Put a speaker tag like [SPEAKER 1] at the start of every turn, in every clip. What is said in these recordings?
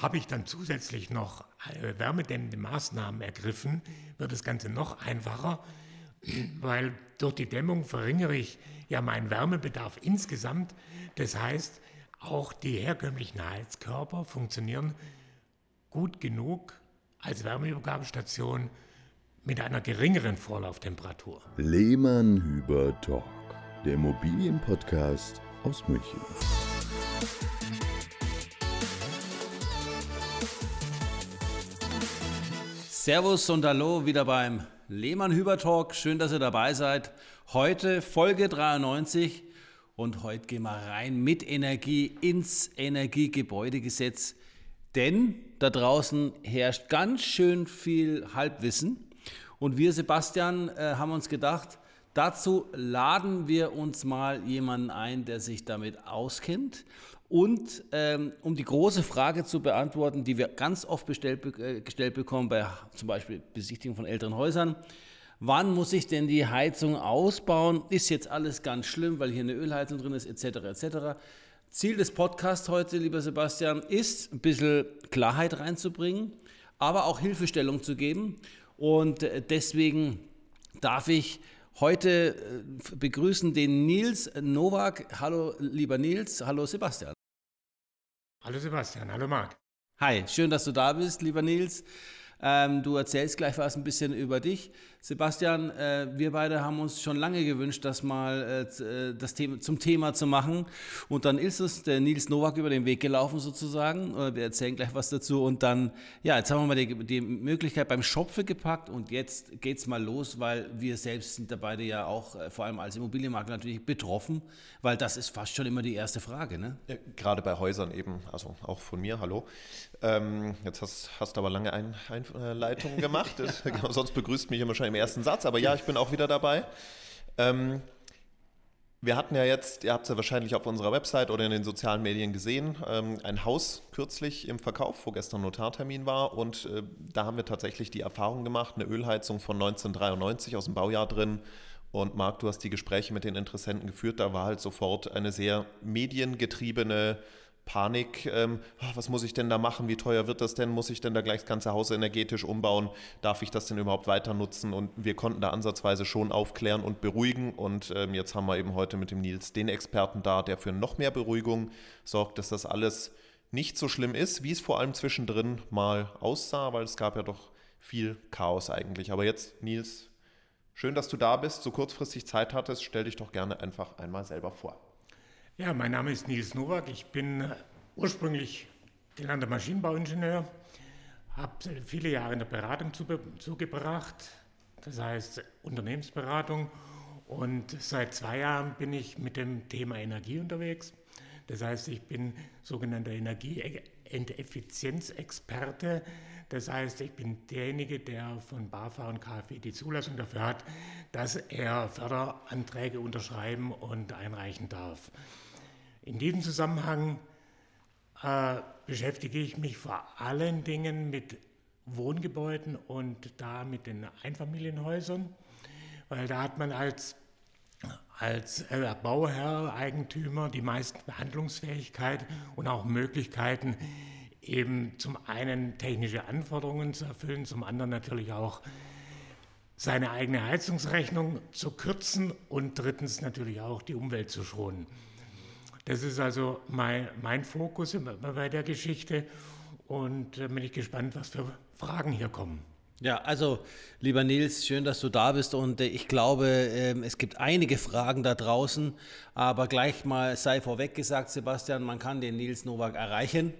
[SPEAKER 1] habe ich dann zusätzlich noch äh, wärmedämmende Maßnahmen ergriffen, wird das Ganze noch einfacher, weil durch die Dämmung verringere ich ja meinen Wärmebedarf insgesamt. Das heißt, auch die herkömmlichen Heizkörper funktionieren gut genug als Wärmeübergabestation mit einer geringeren Vorlauftemperatur.
[SPEAKER 2] Lehmann Hüber Talk, der Immobilienpodcast aus München.
[SPEAKER 3] Servus und Hallo wieder beim Lehmann Hüber Talk. Schön, dass ihr dabei seid. Heute Folge 93 und heute gehen wir rein mit Energie ins Energiegebäudegesetz. Denn da draußen herrscht ganz schön viel Halbwissen. Und wir, Sebastian, äh, haben uns gedacht, dazu laden wir uns mal jemanden ein, der sich damit auskennt. Und ähm, um die große Frage zu beantworten, die wir ganz oft bestellt, äh, gestellt bekommen, bei zum Beispiel Besichtigung von älteren Häusern, wann muss ich denn die Heizung ausbauen? Ist jetzt alles ganz schlimm, weil hier eine Ölheizung drin ist, etc. etc. Ziel des Podcasts heute, lieber Sebastian, ist ein bisschen Klarheit reinzubringen, aber auch Hilfestellung zu geben. Und äh, deswegen darf ich heute äh, begrüßen den Nils Nowak. Hallo, lieber Nils. Hallo, Sebastian.
[SPEAKER 1] Hallo Sebastian, hallo Marc.
[SPEAKER 3] Hi, schön, dass du da bist, lieber Nils. Ähm, du erzählst gleich was ein bisschen über dich. Sebastian, äh, wir beide haben uns schon lange gewünscht, das mal äh, äh, das Thema, zum Thema zu machen. Und dann ist es der Nils Nowak über den Weg gelaufen sozusagen. Äh, wir erzählen gleich was dazu. Und dann, ja, jetzt haben wir mal die, die Möglichkeit beim Schopfe gepackt und jetzt geht's mal los, weil wir selbst sind da beide ja auch, äh, vor allem als Immobilienmakler natürlich betroffen, weil das ist fast schon immer die erste Frage. Ne?
[SPEAKER 4] Ja, gerade bei Häusern eben, also auch von mir, hallo. Ähm, jetzt hast, du aber lange ein, ein Leitungen gemacht. Sonst begrüßt mich immer schon im ersten Satz, aber ja, ich bin auch wieder dabei. Ähm, wir hatten ja jetzt, ihr habt es ja wahrscheinlich auf unserer Website oder in den sozialen Medien gesehen, ähm, ein Haus kürzlich im Verkauf, wo gestern Notartermin war. Und äh, da haben wir tatsächlich die Erfahrung gemacht, eine Ölheizung von 1993 aus dem Baujahr drin. Und Marc, du hast die Gespräche mit den Interessenten geführt, da war halt sofort eine sehr mediengetriebene Panik, ähm, ah, was muss ich denn da machen, wie teuer wird das denn, muss ich denn da gleich das ganze Haus energetisch umbauen, darf ich das denn überhaupt weiter nutzen? Und wir konnten da ansatzweise schon aufklären und beruhigen. Und ähm, jetzt haben wir eben heute mit dem Nils den Experten da, der für noch mehr Beruhigung sorgt, dass das alles nicht so schlimm ist, wie es vor allem zwischendrin mal aussah, weil es gab ja doch viel Chaos eigentlich. Aber jetzt, Nils, schön, dass du da bist, so kurzfristig Zeit hattest, stell dich doch gerne einfach einmal selber vor.
[SPEAKER 1] Ja, mein Name ist Nils Nowak. Ich bin äh, ursprünglich gelernter Maschinenbauingenieur, habe viele Jahre in der Beratung zugebracht, das heißt Unternehmensberatung. Und seit zwei Jahren bin ich mit dem Thema Energie unterwegs. Das heißt, ich bin sogenannter Energieeffizienzexperte. Das heißt, ich bin derjenige, der von BAFA und KfW die Zulassung dafür hat, dass er Förderanträge unterschreiben und einreichen darf. In diesem Zusammenhang äh, beschäftige ich mich vor allen Dingen mit Wohngebäuden und da mit den Einfamilienhäusern, weil da hat man als, als äh, Bauherr, Eigentümer die meisten Behandlungsfähigkeit und auch Möglichkeiten, eben zum einen technische Anforderungen zu erfüllen, zum anderen natürlich auch seine eigene Heizungsrechnung zu kürzen und drittens natürlich auch die Umwelt zu schonen. Das ist also mein, mein Fokus bei der Geschichte und da bin ich gespannt, was für Fragen hier kommen.
[SPEAKER 3] Ja, also lieber Nils, schön, dass du da bist und äh, ich glaube, ähm, es gibt einige Fragen da draußen, aber gleich mal sei vorweg gesagt, Sebastian, man kann den Nils Nowak erreichen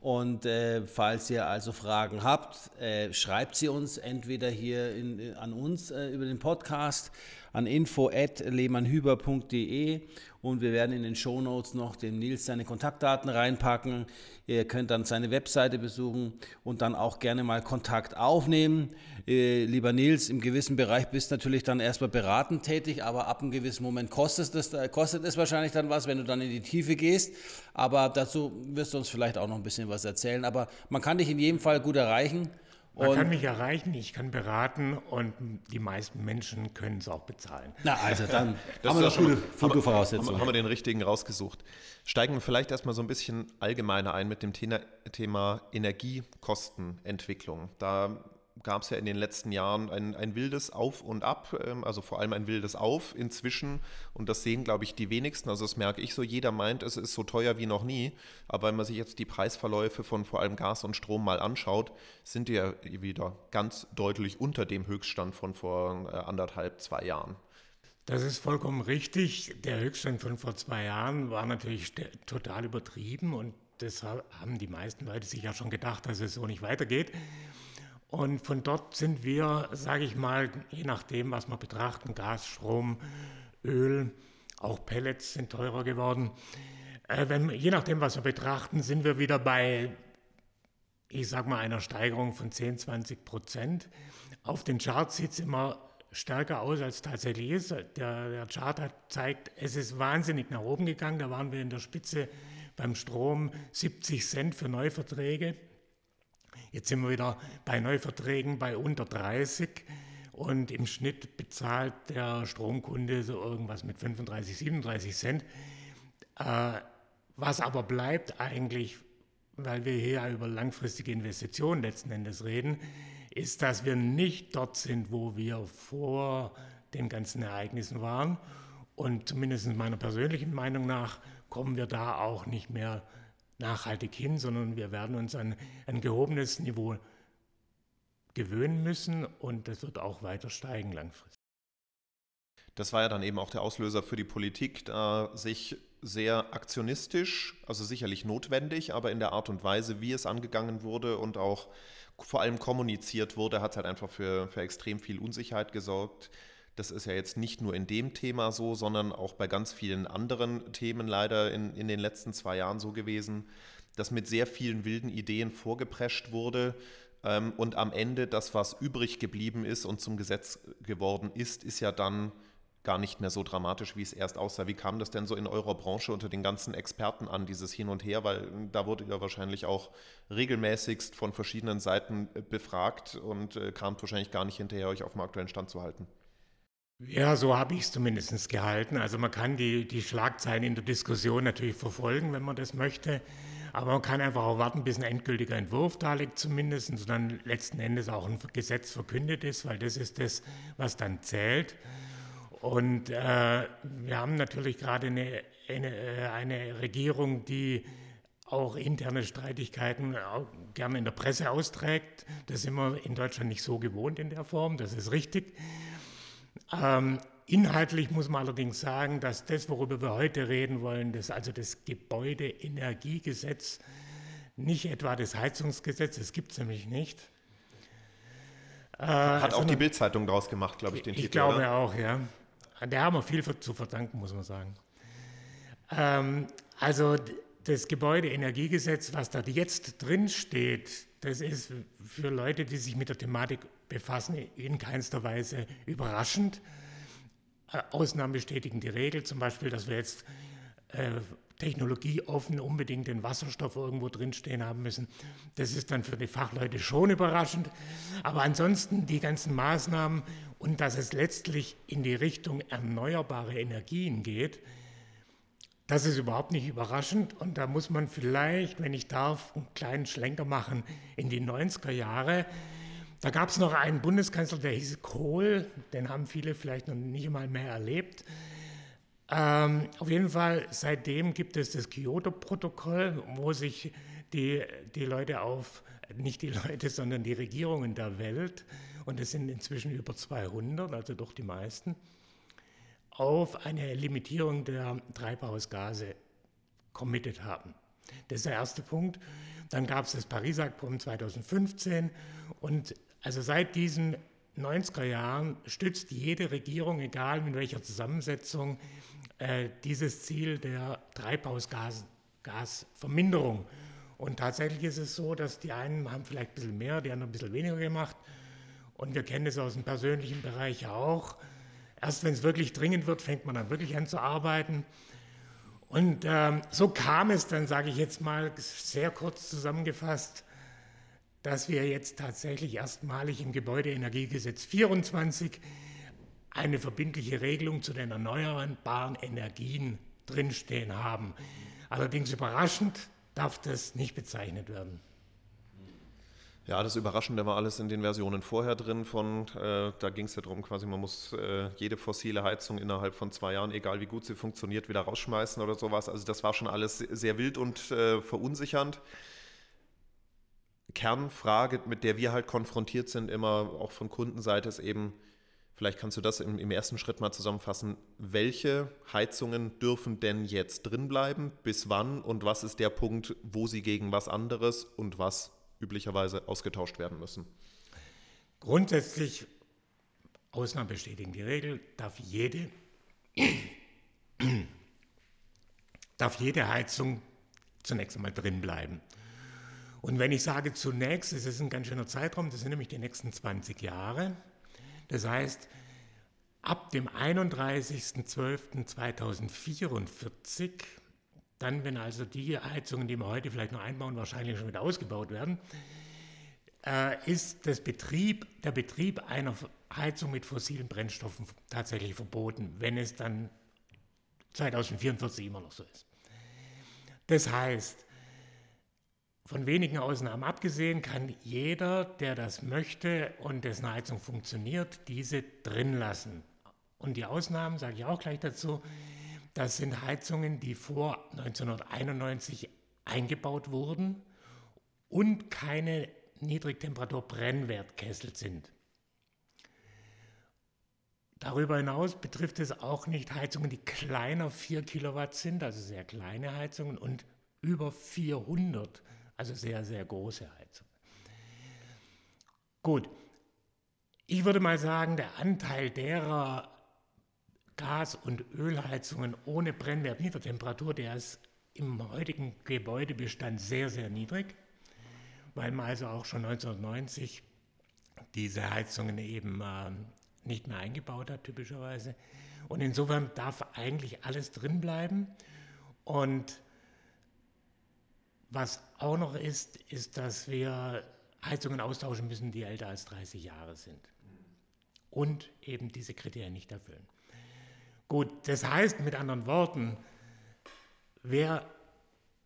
[SPEAKER 3] und äh, falls ihr also Fragen habt, äh, schreibt sie uns entweder hier in, in, an uns äh, über den Podcast an info@lehmannhüber.de und wir werden in den Shownotes noch dem Nils seine Kontaktdaten reinpacken. Ihr könnt dann seine Webseite besuchen und dann auch gerne mal Kontakt aufnehmen. Äh, lieber Nils, im gewissen Bereich bist natürlich dann erstmal beratend tätig, aber ab einem gewissen Moment kostet es, kostet es wahrscheinlich dann was, wenn du dann in die Tiefe gehst. Aber dazu wirst du uns vielleicht auch noch ein bisschen was erzählen. Aber man kann dich in jedem Fall gut erreichen.
[SPEAKER 1] Man kann mich erreichen, ich kann beraten und die meisten Menschen können es auch bezahlen.
[SPEAKER 3] Na, also dann
[SPEAKER 4] Das
[SPEAKER 3] haben wir doch
[SPEAKER 4] ja
[SPEAKER 3] gute, gute Voraussetzungen.
[SPEAKER 4] Haben, haben wir den richtigen rausgesucht. Steigen wir vielleicht erstmal so ein bisschen allgemeiner ein mit dem Thema, Thema Energiekostenentwicklung. Da gab es ja in den letzten Jahren ein, ein wildes Auf und Ab, ähm, also vor allem ein wildes Auf inzwischen. Und das sehen, glaube ich, die wenigsten. Also das merke ich so. Jeder meint, es ist so teuer wie noch nie. Aber wenn man sich jetzt die Preisverläufe von vor allem Gas und Strom mal anschaut, sind die ja wieder ganz deutlich unter dem Höchststand von vor äh, anderthalb, zwei Jahren.
[SPEAKER 1] Das ist vollkommen richtig. Der Höchststand von vor zwei Jahren war natürlich total übertrieben und deshalb haben die meisten Leute sich ja schon gedacht, dass es so nicht weitergeht. Und von dort sind wir, sage ich mal, je nachdem, was wir betrachten, Gas, Strom, Öl, auch Pellets sind teurer geworden. Äh, wenn, je nachdem, was wir betrachten, sind wir wieder bei ich sage mal, einer Steigerung von 10, 20 Prozent. Auf den Charts sieht es immer stärker aus, als tatsächlich ist. Der, der Chart hat zeigt, es ist wahnsinnig nach oben gegangen. Da waren wir in der Spitze beim Strom 70 Cent für Neuverträge. Jetzt sind wir wieder bei Neuverträgen bei unter 30 und im Schnitt bezahlt der Stromkunde so irgendwas mit 35, 37 Cent. Äh, was aber bleibt eigentlich, weil wir hier ja über langfristige Investitionen letzten Endes reden, ist, dass wir nicht dort sind, wo wir vor den ganzen Ereignissen waren. Und zumindest meiner persönlichen Meinung nach kommen wir da auch nicht mehr nachhaltig hin, sondern wir werden uns an ein gehobenes Niveau gewöhnen müssen und das wird auch weiter steigen langfristig.
[SPEAKER 4] Das war ja dann eben auch der Auslöser für die Politik, da sich sehr aktionistisch, also sicherlich notwendig, aber in der Art und Weise, wie es angegangen wurde und auch vor allem kommuniziert wurde, hat es halt einfach für, für extrem viel Unsicherheit gesorgt. Das ist ja jetzt nicht nur in dem Thema so, sondern auch bei ganz vielen anderen Themen leider in, in den letzten zwei Jahren so gewesen, dass mit sehr vielen wilden Ideen vorgeprescht wurde. Ähm, und am Ende das, was übrig geblieben ist und zum Gesetz geworden ist, ist ja dann gar nicht mehr so dramatisch, wie es erst aussah. Wie kam das denn so in eurer Branche unter den ganzen Experten an, dieses Hin und Her? Weil äh, da wurde ihr wahrscheinlich auch regelmäßigst von verschiedenen Seiten äh, befragt und äh, kamt wahrscheinlich gar nicht hinterher, euch auf dem aktuellen Stand zu halten.
[SPEAKER 1] Ja, so habe ich es zumindest gehalten. Also man kann die, die Schlagzeilen in der Diskussion natürlich verfolgen, wenn man das möchte. Aber man kann einfach auch warten, bis ein endgültiger Entwurf da liegt zumindest und dann letzten Endes auch ein Gesetz verkündet ist, weil das ist das, was dann zählt. Und äh, wir haben natürlich gerade eine, eine, äh, eine Regierung, die auch interne Streitigkeiten auch gerne in der Presse austrägt. Das sind wir in Deutschland nicht so gewohnt in der Form, das ist richtig. Ähm, inhaltlich muss man allerdings sagen, dass das, worüber wir heute reden wollen, das, also das Gebäudeenergiegesetz, nicht etwa das Heizungsgesetz, das gibt es nämlich nicht. Äh,
[SPEAKER 4] Hat auch die Bildzeitung draus gemacht, glaube ich, den
[SPEAKER 1] ich
[SPEAKER 4] Titel.
[SPEAKER 1] glaube
[SPEAKER 4] oder?
[SPEAKER 1] auch, ja. Der haben wir viel zu verdanken, muss man sagen. Ähm, also das Gebäudeenergiegesetz, was da jetzt drin steht, das ist für Leute, die sich mit der Thematik befassen, in keinster Weise überraschend. Äh, Ausnahmen bestätigen die Regel, zum Beispiel, dass wir jetzt äh, technologieoffen unbedingt den Wasserstoff irgendwo drinstehen haben müssen. Das ist dann für die Fachleute schon überraschend. Aber ansonsten die ganzen Maßnahmen und dass es letztlich in die Richtung erneuerbare Energien geht, das ist überhaupt nicht überraschend. Und da muss man vielleicht, wenn ich darf, einen kleinen Schlenker machen in die 90er Jahre. Da gab es noch einen Bundeskanzler, der hieß Kohl, den haben viele vielleicht noch nicht einmal mehr erlebt. Ähm, auf jeden Fall, seitdem gibt es das Kyoto-Protokoll, wo sich die, die Leute auf, nicht die Leute, sondern die Regierungen der Welt, und es sind inzwischen über 200, also doch die meisten, auf eine Limitierung der Treibhausgase committed haben. Das ist der erste Punkt. Dann gab es das Pariser Abkommen 2015 und also seit diesen 90er Jahren stützt jede Regierung, egal mit welcher Zusammensetzung, äh, dieses Ziel der Treibhausgasverminderung. Und tatsächlich ist es so, dass die einen haben vielleicht ein bisschen mehr, die anderen ein bisschen weniger gemacht. Und wir kennen es aus dem persönlichen Bereich auch. Erst wenn es wirklich dringend wird, fängt man dann wirklich an zu arbeiten. Und ähm, so kam es dann, sage ich jetzt mal sehr kurz zusammengefasst, dass wir jetzt tatsächlich erstmalig im Gebäudeenergiegesetz 24 eine verbindliche Regelung zu den erneuerbaren Energien drinstehen haben. Allerdings überraschend darf das nicht bezeichnet werden.
[SPEAKER 4] Ja, das Überraschende war alles in den Versionen vorher drin. Von, äh, da ging es ja darum, quasi, man muss äh, jede fossile Heizung innerhalb von zwei Jahren, egal wie gut sie funktioniert, wieder rausschmeißen oder sowas. Also das war schon alles sehr wild und äh, verunsichernd. Kernfrage, mit der wir halt konfrontiert sind, immer auch von Kundenseite, ist eben, vielleicht kannst du das im, im ersten Schritt mal zusammenfassen, welche Heizungen dürfen denn jetzt drin bleiben, bis wann und was ist der Punkt, wo sie gegen was anderes und was üblicherweise ausgetauscht werden müssen?
[SPEAKER 1] Grundsätzlich, Ausnahmen bestätigen die Regel, darf jede, darf jede Heizung zunächst einmal drin bleiben. Und wenn ich sage zunächst, es ist ein ganz schöner Zeitraum, das sind nämlich die nächsten 20 Jahre. Das heißt, ab dem 31.12.2044 dann, wenn also die Heizungen, die wir heute vielleicht noch einbauen, wahrscheinlich schon wieder ausgebaut werden, äh, ist das Betrieb, der Betrieb einer Heizung mit fossilen Brennstoffen tatsächlich verboten, wenn es dann 2044 immer noch so ist. Das heißt, von wenigen Ausnahmen abgesehen, kann jeder, der das möchte und dessen Heizung funktioniert, diese drin lassen. Und die Ausnahmen, sage ich auch gleich dazu, das sind Heizungen, die vor 1991 eingebaut wurden und keine Niedrigtemperatur-Brennwertkessel sind. Darüber hinaus betrifft es auch nicht Heizungen, die kleiner 4 Kilowatt sind, also sehr kleine Heizungen, und über 400, also sehr, sehr große Heizungen. Gut, ich würde mal sagen, der Anteil derer Gas- und Ölheizungen ohne Brennwert Niedertemperatur, der ist im heutigen Gebäudebestand sehr, sehr niedrig, weil man also auch schon 1990 diese Heizungen eben äh, nicht mehr eingebaut hat, typischerweise. Und insofern darf eigentlich alles drin bleiben. Und was auch noch ist, ist, dass wir Heizungen austauschen müssen, die älter als 30 Jahre sind und eben diese Kriterien nicht erfüllen. Gut, das heißt mit anderen Worten, wer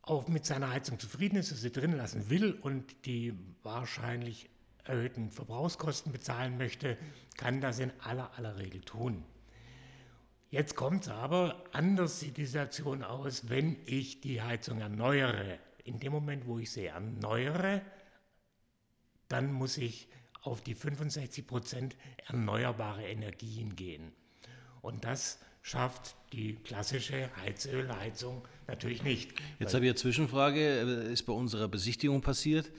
[SPEAKER 1] auch mit seiner Heizung zufrieden ist, sie drin lassen will und die wahrscheinlich erhöhten Verbrauchskosten bezahlen möchte, kann das in aller aller Regel tun. Jetzt kommt es aber, anders sieht die Situation aus, wenn ich die Heizung erneuere. In dem Moment, wo ich sie erneuere, dann muss ich auf die 65 Prozent erneuerbare Energien gehen. Und das schafft die klassische Heizölheizung natürlich nicht.
[SPEAKER 3] Jetzt habe ich eine Zwischenfrage, äh, ist bei unserer Besichtigung passiert.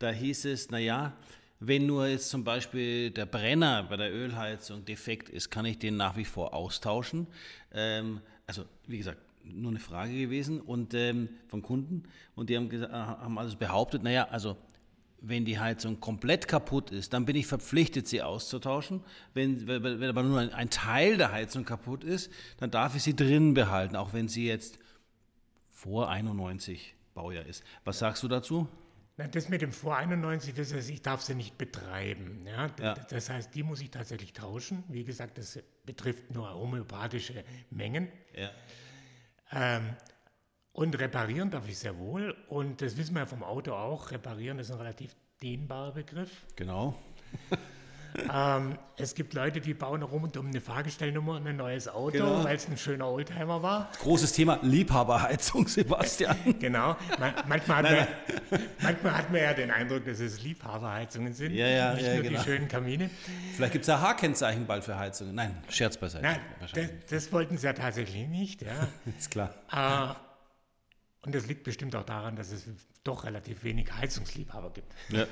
[SPEAKER 3] Da hieß es, naja, wenn nur jetzt zum Beispiel der Brenner bei der Ölheizung defekt ist, kann ich den nach wie vor austauschen. Ähm, also wie gesagt, nur eine Frage gewesen und ähm, von Kunden und die haben, haben also behauptet, naja, also wenn die Heizung komplett kaputt ist, dann bin ich verpflichtet, sie auszutauschen. Wenn, wenn aber nur ein, Teil der Heizung kaputt ist, dann darf ich sie drin behalten, auch wenn sie jetzt vor 91 Baujahr ist. Was sagst du dazu?
[SPEAKER 1] Na, das mit dem vor 91, das heißt, ich darf sie nicht betreiben. Ja? ja? Das heißt, die muss ich tatsächlich tauschen. Wie gesagt, das betrifft nur homöopathische Mengen. Ja. Ähm, und reparieren darf ich sehr wohl. Und das wissen wir ja vom Auto auch. Reparieren ist ein relativ dehnbarer Begriff.
[SPEAKER 3] Genau.
[SPEAKER 1] ähm, es gibt Leute, die bauen rund um eine Fahrgestellnummer ein neues Auto, genau. weil es ein schöner Oldtimer war.
[SPEAKER 3] Großes Thema Liebhaberheizung, Sebastian.
[SPEAKER 1] genau. Man, manchmal, hat nein, man, manchmal hat man ja den Eindruck, dass es Liebhaberheizungen sind,
[SPEAKER 3] ja, ja,
[SPEAKER 1] nicht
[SPEAKER 3] ja,
[SPEAKER 1] nur
[SPEAKER 3] genau.
[SPEAKER 1] die schönen Kamine.
[SPEAKER 3] Vielleicht gibt es ja H-Kennzeichen bald für Heizungen. Nein, Scherz beiseite. Nein,
[SPEAKER 1] das, das, wollten sie ja tatsächlich nicht. Ja.
[SPEAKER 3] Ist klar.
[SPEAKER 1] Äh, und das liegt bestimmt auch daran, dass es doch relativ wenig Heizungsliebhaber gibt. Ja,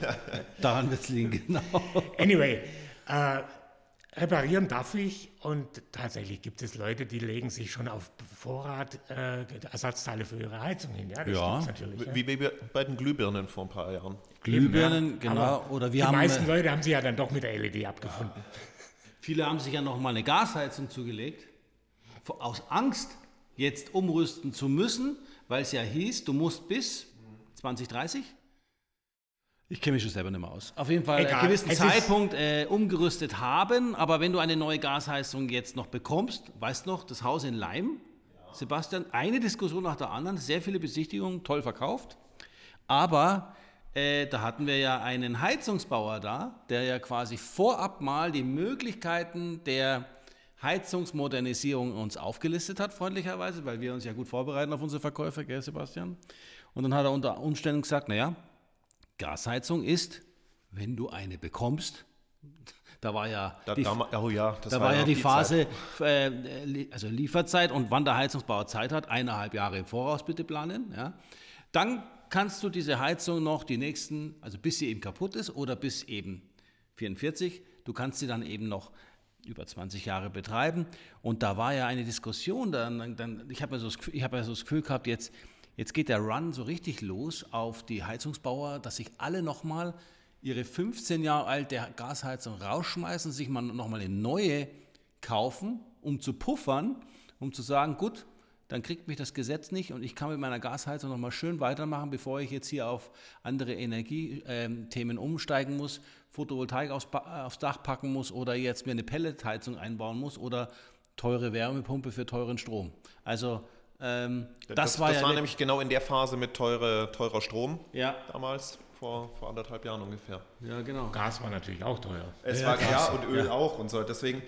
[SPEAKER 3] daran wird es liegen, genau.
[SPEAKER 1] Anyway, äh, reparieren darf ich und tatsächlich gibt es Leute, die legen sich schon auf Vorrat äh, Ersatzteile für ihre Heizung hin.
[SPEAKER 3] Ja, das ja.
[SPEAKER 4] natürlich. Ja. Wie, wie bei den Glühbirnen vor ein paar Jahren.
[SPEAKER 3] Glühbirnen, genau. Oder wir
[SPEAKER 1] die
[SPEAKER 3] haben,
[SPEAKER 1] meisten Leute haben sich ja dann doch mit der LED abgefunden.
[SPEAKER 3] Viele haben sich ja noch mal eine Gasheizung zugelegt, aus Angst, jetzt umrüsten zu müssen weil es ja hieß, du musst bis 2030. Ich kenne mich schon selber nicht mehr aus. Auf jeden Fall
[SPEAKER 1] Egal.
[SPEAKER 3] einen gewissen
[SPEAKER 1] Es
[SPEAKER 3] Zeitpunkt äh, umgerüstet haben, aber wenn du eine neue Gasheizung jetzt noch bekommst, weißt noch, das Haus in Leim, Sebastian, eine Diskussion nach der anderen, sehr viele Besichtigungen, toll verkauft, aber äh, da hatten wir ja einen Heizungsbauer da, der ja quasi vorab mal die Möglichkeiten der Heizungsmodernisierung uns aufgelistet hat, freundlicherweise, weil wir uns ja gut vorbereiten auf unsere Verkäufe, gell, Sebastian? Und dann hat er unter Umständen gesagt, naja, Gasheizung ist, wenn du eine bekommst, da war ja
[SPEAKER 4] Da,
[SPEAKER 3] die,
[SPEAKER 4] da, oh ja,
[SPEAKER 3] da war ja die
[SPEAKER 4] Zeit.
[SPEAKER 3] Phase, äh, also Lieferzeit und wann der Heizungsbauer Zeit hat, eineinhalb Jahre im Voraus bitte planen. Ja. Dann kannst du diese Heizung noch die nächsten, also bis sie eben kaputt ist oder bis eben 44, du kannst sie dann eben noch über 20 Jahre betreiben. Und da war ja eine Diskussion, dann, dann, ich habe ja, so hab ja so das Gefühl gehabt, jetzt, jetzt geht der Run so richtig los auf die Heizungsbauer, dass sich alle nochmal ihre 15 Jahre alte Gasheizung rausschmeißen, sich mal nochmal eine neue kaufen, um zu puffern, um zu sagen, gut, dann kriegt mich das Gesetz nicht und ich kann mit meiner Gasheizung nochmal schön weitermachen, bevor ich jetzt hier auf andere Energiethemen umsteigen muss, Photovoltaik aufs, Pa- aufs Dach packen muss oder jetzt mir eine Pelletheizung einbauen muss oder teure Wärmepumpe für teuren Strom. Also ähm, das,
[SPEAKER 4] Das,
[SPEAKER 3] war
[SPEAKER 4] das
[SPEAKER 3] ja
[SPEAKER 4] war nämlich genau in der Phase mit teure, teurer Strom
[SPEAKER 3] ja,
[SPEAKER 4] damals, vor, vor anderthalb Jahren ungefähr.
[SPEAKER 3] ja, genau.
[SPEAKER 1] Gas war natürlich auch teuer.
[SPEAKER 4] Es
[SPEAKER 3] Ja,
[SPEAKER 4] war
[SPEAKER 3] krass.
[SPEAKER 4] ja und Öl auch und so. Deswegen,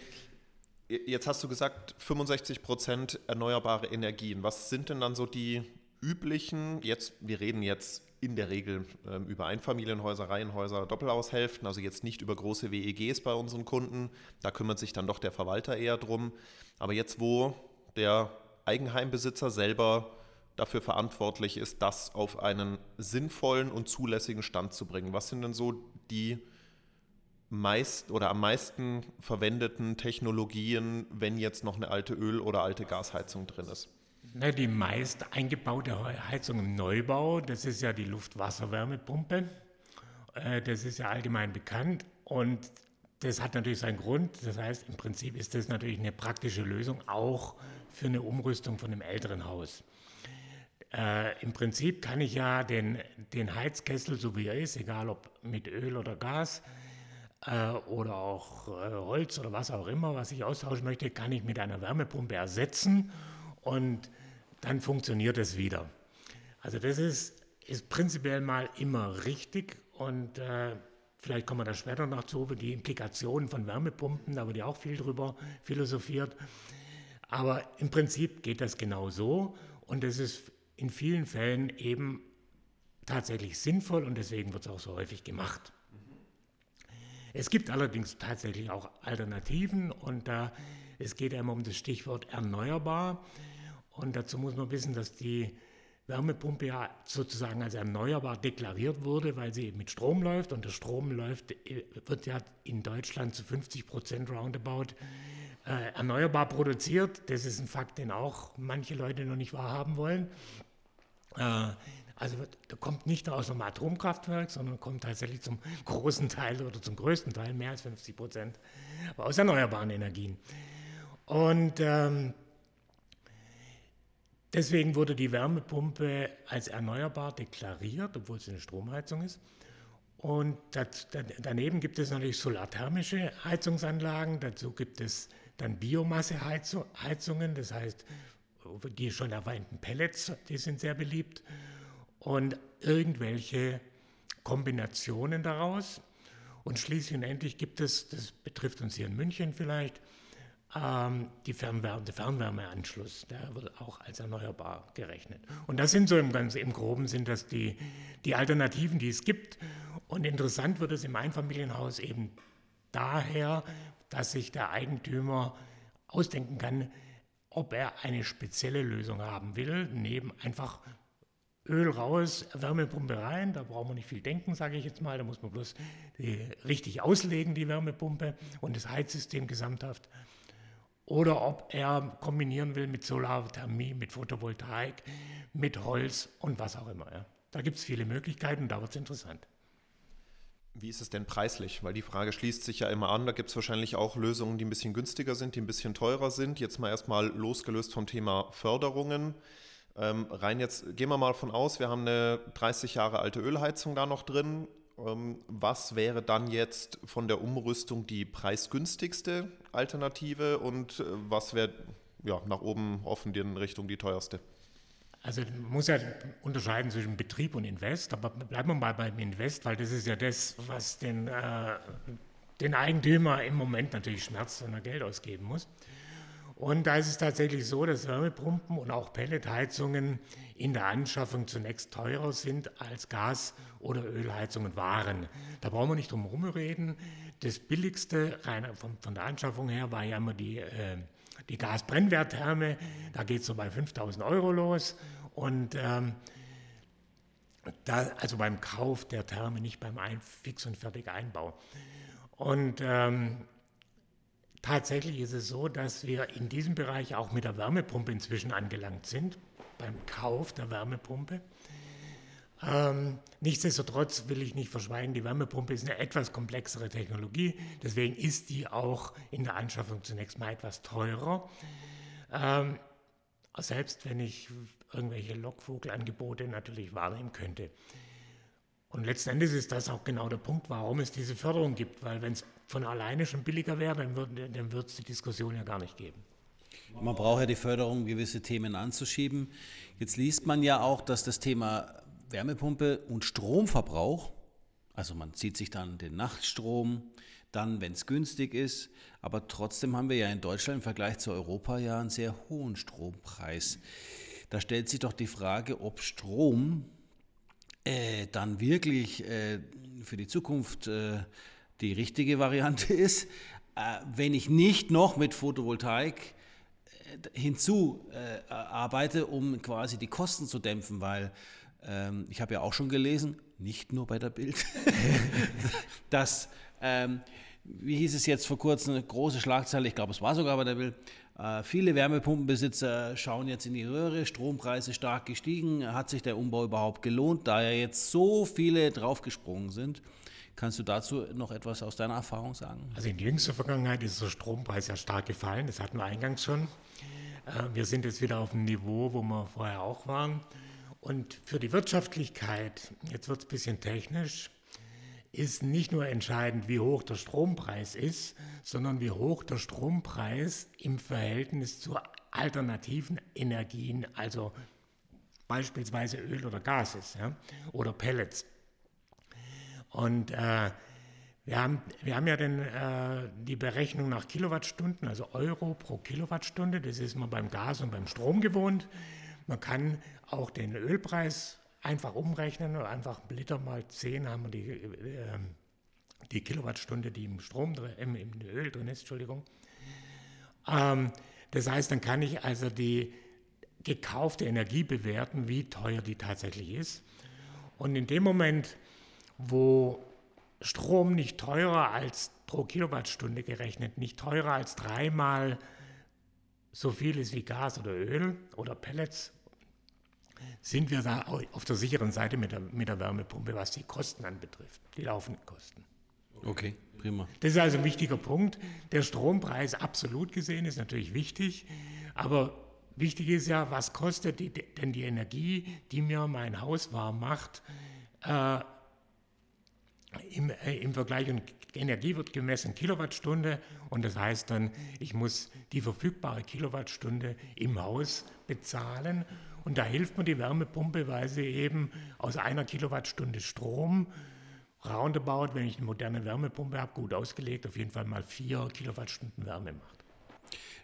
[SPEAKER 4] jetzt hast du gesagt, 65 Prozent erneuerbare Energien. Was sind denn dann so die üblichen, jetzt, wir reden jetzt in der Regel ähm, über Einfamilienhäuser, Reihenhäuser, Doppelhaushälften, also jetzt nicht über große WEGs bei unseren Kunden. Da kümmert sich dann doch der Verwalter eher drum. Aber jetzt, wo der Eigenheimbesitzer selber dafür verantwortlich ist, das auf einen sinnvollen und zulässigen Stand zu bringen. Was sind denn so die meist oder am meisten verwendeten Technologien, wenn jetzt noch eine alte Öl- oder alte Gasheizung drin ist?
[SPEAKER 1] Ne, die meist eingebaute He- Heizung im Neubau, das ist ja die Luft-Wasser-Wärmepumpe. Äh, Das ist ja allgemein bekannt und das hat natürlich seinen Grund. Das heißt, im Prinzip ist das natürlich eine praktische Lösung auch für eine Umrüstung von einem älteren Haus. Äh, Im Prinzip kann ich ja den, den Heizkessel, so wie er ist, egal ob mit Öl oder Gas äh, oder auch äh, Holz oder was auch immer, was ich austauschen möchte, kann ich mit einer Wärmepumpe ersetzen und dann funktioniert es wieder. Also das ist, ist prinzipiell mal immer richtig und äh, vielleicht kommen wir da später noch zu, die Implikationen von Wärmepumpen, da wird ja auch viel drüber philosophiert. Aber im Prinzip geht das genau so und es ist in vielen Fällen eben tatsächlich sinnvoll und deswegen wird es auch so häufig gemacht. Es gibt allerdings tatsächlich auch Alternativen und da es geht ja immer um das Stichwort erneuerbar und dazu muss man wissen, dass die Wärmepumpe ja sozusagen als erneuerbar deklariert wurde, weil sie mit Strom läuft und der Strom läuft, äh, wird ja in Deutschland zu 50 Prozent roundabout äh, erneuerbar produziert. Das ist ein Fakt, den auch manche Leute noch nicht wahrhaben wollen. Äh, also da kommt nicht aus einem Atomkraftwerk, sondern kommt tatsächlich zum großen Teil oder zum größten Teil, mehr als 50 Prozent, aus erneuerbaren Energien. Und ähm, deswegen wurde die Wärmepumpe als erneuerbar deklariert, obwohl es eine Stromheizung ist. Und das, da- daneben gibt es natürlich solarthermische Heizungsanlagen, dazu gibt es dann Biomasseheizungen, das heißt, die schon erwähnten Pellets, die sind sehr beliebt, und irgendwelche Kombinationen daraus. Und schließlich und endlich gibt es, das betrifft uns hier in München vielleicht, ähm, die Fernwärme, der Fernwärmeanschluss, der wird auch als erneuerbar gerechnet. Und das sind so im, ganz, im Groben sind das die, die Alternativen, die es gibt. Und interessant wird es im Einfamilienhaus eben daher, dass sich der Eigentümer ausdenken kann, ob er eine spezielle Lösung haben will, neben einfach Öl raus, Wärmepumpe rein, da braucht man nicht viel denken, sage ich jetzt mal, da muss man bloß richtig auslegen, die Wärmepumpe und das Heizsystem gesamthaft. Oder ob er kombinieren will mit Solarthermie, mit Photovoltaik, mit Holz und was auch immer. Ja. Da gibt es viele Möglichkeiten, da wird es interessant.
[SPEAKER 4] Wie ist es denn preislich? Weil die Frage schließt sich ja immer an. Da gibt es wahrscheinlich auch Lösungen, die ein bisschen günstiger sind, die ein bisschen teurer sind. Jetzt mal erstmal losgelöst vom Thema Förderungen. Ähm, rein jetzt, gehen wir mal von aus, wir haben eine 30 Jahre alte Ölheizung da noch drin was wäre dann jetzt von der Umrüstung die preisgünstigste Alternative und äh, was wäre ja, nach oben offen in Richtung die teuerste?
[SPEAKER 1] Also man muss ja unterscheiden zwischen Betrieb und Invest, aber bleiben wir mal beim Invest, weil das ist ja das, was den, äh, den Eigentümer im Moment natürlich schmerzt, wenn er Geld ausgeben muss. Und da ist es tatsächlich so, dass Wärmepumpen und auch Pelletheizungen in der Anschaffung zunächst teurer sind als Gas- oder Ölheizungen waren. Da brauchen wir nicht drum herum reden. Das billigste rein von, von der Anschaffung her war ja immer die, äh, die Gasbrennwerttherme. Da geht es so bei 5000 Euro los. Und ähm, da, also beim Kauf der Therme, nicht beim Ein Fix- und Fertig-Einbau. Und ähm, Tatsächlich ist es so, dass wir in diesem Bereich auch mit der Wärmepumpe inzwischen angelangt sind, beim Kauf der Wärmepumpe. Ähm, nichtsdestotrotz will ich nicht verschweigen, die Wärmepumpe ist eine etwas komplexere Technologie, deswegen ist die auch in der Anschaffung zunächst mal etwas teurer. Ähm, selbst wenn ich irgendwelche Lockvogelangebote natürlich wahrnehmen könnte. Und letzten Endes ist das auch genau der Punkt, warum es diese Förderung gibt, weil wenn es von alleine schon billiger wäre, dann würde dann es die Diskussion ja gar nicht geben.
[SPEAKER 3] Man braucht ja die Förderung, gewisse Themen anzuschieben. Jetzt liest man ja auch, dass das Thema Wärmepumpe und Stromverbrauch, also man zieht sich dann den Nachtstrom, dann, wenn es günstig ist, aber trotzdem haben wir ja in Deutschland im Vergleich zu Europa ja einen sehr hohen Strompreis. Da stellt sich doch die Frage, ob Strom äh, dann wirklich äh, für die Zukunft äh, die richtige Variante ist, äh, wenn ich nicht noch mit Photovoltaik äh, hinzu äh, arbeite, um quasi die Kosten zu dämpfen, weil ähm, ich habe ja auch schon gelesen, nicht nur bei der Bild, dass, ähm, wie hieß es jetzt vor kurzem, eine große Schlagzeile, ich glaube es war sogar bei der Bild, äh, viele Wärmepumpenbesitzer schauen jetzt in die Röhre, Strompreise stark gestiegen, hat sich der Umbau überhaupt gelohnt, da ja jetzt so viele draufgesprungen sind. Kannst du dazu noch etwas aus deiner Erfahrung sagen?
[SPEAKER 1] Also in jüngster Vergangenheit ist der Strompreis ja stark gefallen, das hatten wir eingangs schon. Äh, wir sind jetzt wieder auf dem Niveau, wo wir vorher auch waren. Und für die Wirtschaftlichkeit, jetzt wird es ein bisschen technisch, ist nicht nur entscheidend, wie hoch der Strompreis ist, sondern wie hoch der Strompreis im Verhältnis zu alternativen Energien, also beispielsweise Öl oder Gas ist ja, oder Pellets. Und äh, wir, haben, wir haben ja den, äh, die Berechnung nach Kilowattstunden, also Euro pro Kilowattstunde. Das ist man beim Gas und beim Strom gewohnt. Man kann auch den Ölpreis einfach umrechnen oder einfach Liter mal 10 haben wir die, äh, die Kilowattstunde, die im Strom, im, im Öl drin ist, Entschuldigung. Ähm, das heißt, dann kann ich also die gekaufte Energie bewerten, wie teuer die tatsächlich ist. Und in dem Moment, wo Strom nicht teurer als pro Kilowattstunde gerechnet, nicht teurer als dreimal so viel ist wie Gas oder Öl oder Pellets, sind wir da auf der sicheren Seite mit der, mit der Wärmepumpe, was die Kosten anbetrifft, die laufenden Kosten.
[SPEAKER 3] Okay, prima.
[SPEAKER 1] Das ist also ein wichtiger Punkt. Der Strompreis absolut gesehen ist natürlich wichtig, aber wichtig ist ja, was kostet die, denn die Energie, die mir mein Haus warm macht, äh, im, äh, im Vergleich und Energie wird gemessen Kilowattstunde und das heißt dann, ich muss die verfügbare Kilowattstunde im Haus bezahlen und da hilft mir die Wärmepumpe, weil sie eben aus einer Kilowattstunde Strom roundabout, wenn ich eine moderne Wärmepumpe habe, gut ausgelegt, auf jeden Fall mal vier Kilowattstunden Wärme macht.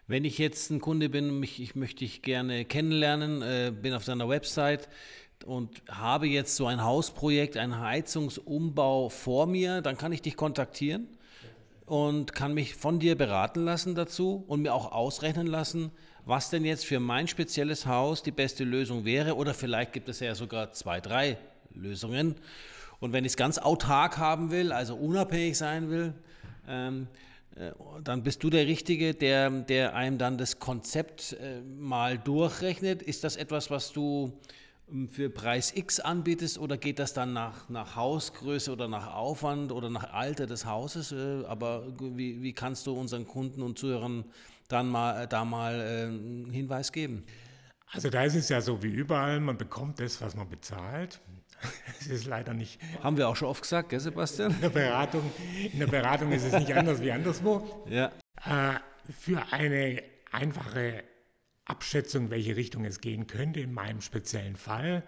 [SPEAKER 3] Wenn ich jetzt ein Kunde bin, mich, ich möchte dich gerne kennenlernen, äh, bin auf deiner Website, und habe jetzt so ein Hausprojekt, einen Heizungsumbau vor mir, dann kann ich dich kontaktieren und kann mich von dir beraten lassen dazu und mir auch ausrechnen lassen, was denn jetzt für mein spezielles Haus die beste Lösung wäre. Oder vielleicht gibt es ja sogar zwei, drei Lösungen. Und wenn ich es ganz autark haben will, also unabhängig sein will, ähm, äh, dann bist du der Richtige, der, der einem dann das Konzept äh, mal durchrechnet. Ist das etwas, was du für Preis X anbietest oder geht das dann nach, nach Hausgröße oder nach Aufwand oder nach Alter des Hauses? Äh, aber wie, wie kannst du unseren Kunden und Zuhörern dann mal, äh, da mal äh, einen Hinweis geben?
[SPEAKER 1] Also da ist es ja so wie überall, man bekommt das, was man bezahlt. Es ist leider nicht.
[SPEAKER 3] Haben wir auch schon oft gesagt, gell, Sebastian?
[SPEAKER 1] In der Beratung, in der Beratung ist es nicht anders wie anderswo.
[SPEAKER 3] Ja.
[SPEAKER 1] Für eine einfache Abschätzung, welche Richtung es gehen könnte in meinem speziellen Fall,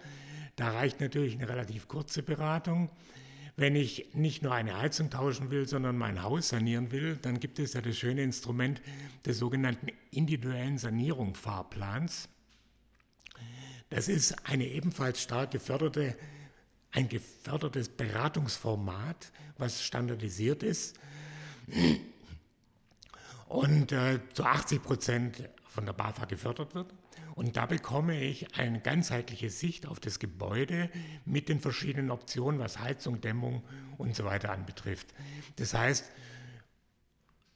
[SPEAKER 1] da reicht natürlich eine relativ kurze Beratung. Wenn ich nicht nur eine Heizung tauschen will, sondern mein Haus sanieren will, dann gibt es ja das schöne Instrument des sogenannten individuellen Sanierungsfahrplans. Das ist eine ebenfalls stark geförderte, ein gefördertes Beratungsformat, was standardisiert ist und äh, zu 80 Prozent von der BAFA gefördert wird. Und da bekomme ich eine ganzheitliche Sicht auf das Gebäude mit den verschiedenen Optionen, was Heizung, Dämmung und so weiter anbetrifft. Das heißt,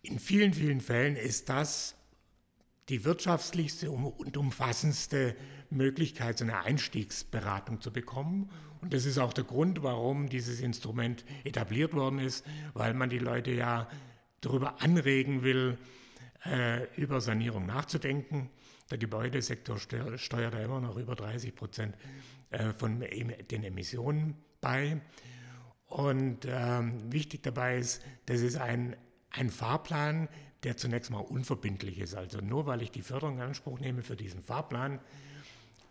[SPEAKER 1] in vielen, vielen Fällen ist das die wirtschaftlichste und umfassendste Möglichkeit, so eine Einstiegsberatung zu bekommen. Und das ist auch der Grund, warum dieses Instrument etabliert worden ist, weil man die Leute ja darüber anregen will, über Sanierung nachzudenken. Der Gebäudesektor steuert da immer noch über 30 Prozent äh, von den Emissionen bei. Und ähm, wichtig dabei ist, das ist ein, ein Fahrplan, der zunächst mal unverbindlich ist. Also nur weil ich die Förderung in Anspruch nehme für diesen Fahrplan,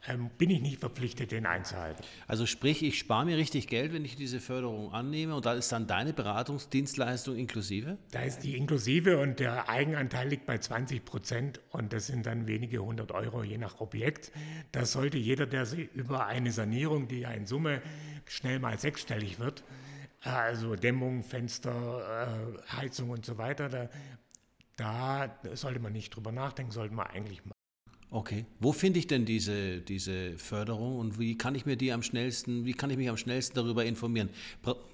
[SPEAKER 1] ähm, bin ich nicht verpflichtet, den einzuhalten.
[SPEAKER 3] Also sprich, ich spare mir richtig Geld, wenn ich diese Förderung annehme und da ist dann deine Beratungsdienstleistung inklusive?
[SPEAKER 1] Da ist die inklusive und der Eigenanteil liegt bei 20 Prozent und das sind dann wenige hundert Euro je nach Objekt. Das sollte jeder, der sich über eine Sanierung, die ja in Summe schnell mal sechsstellig wird, also Dämmung, Fenster, äh, Heizung und so weiter, da, da sollte man nicht drüber nachdenken, sollte man eigentlich.
[SPEAKER 3] Okay. Wo finde ich denn diese, diese Förderung und wie kann ich mir die am schnellsten, wie kann ich mich am schnellsten darüber informieren?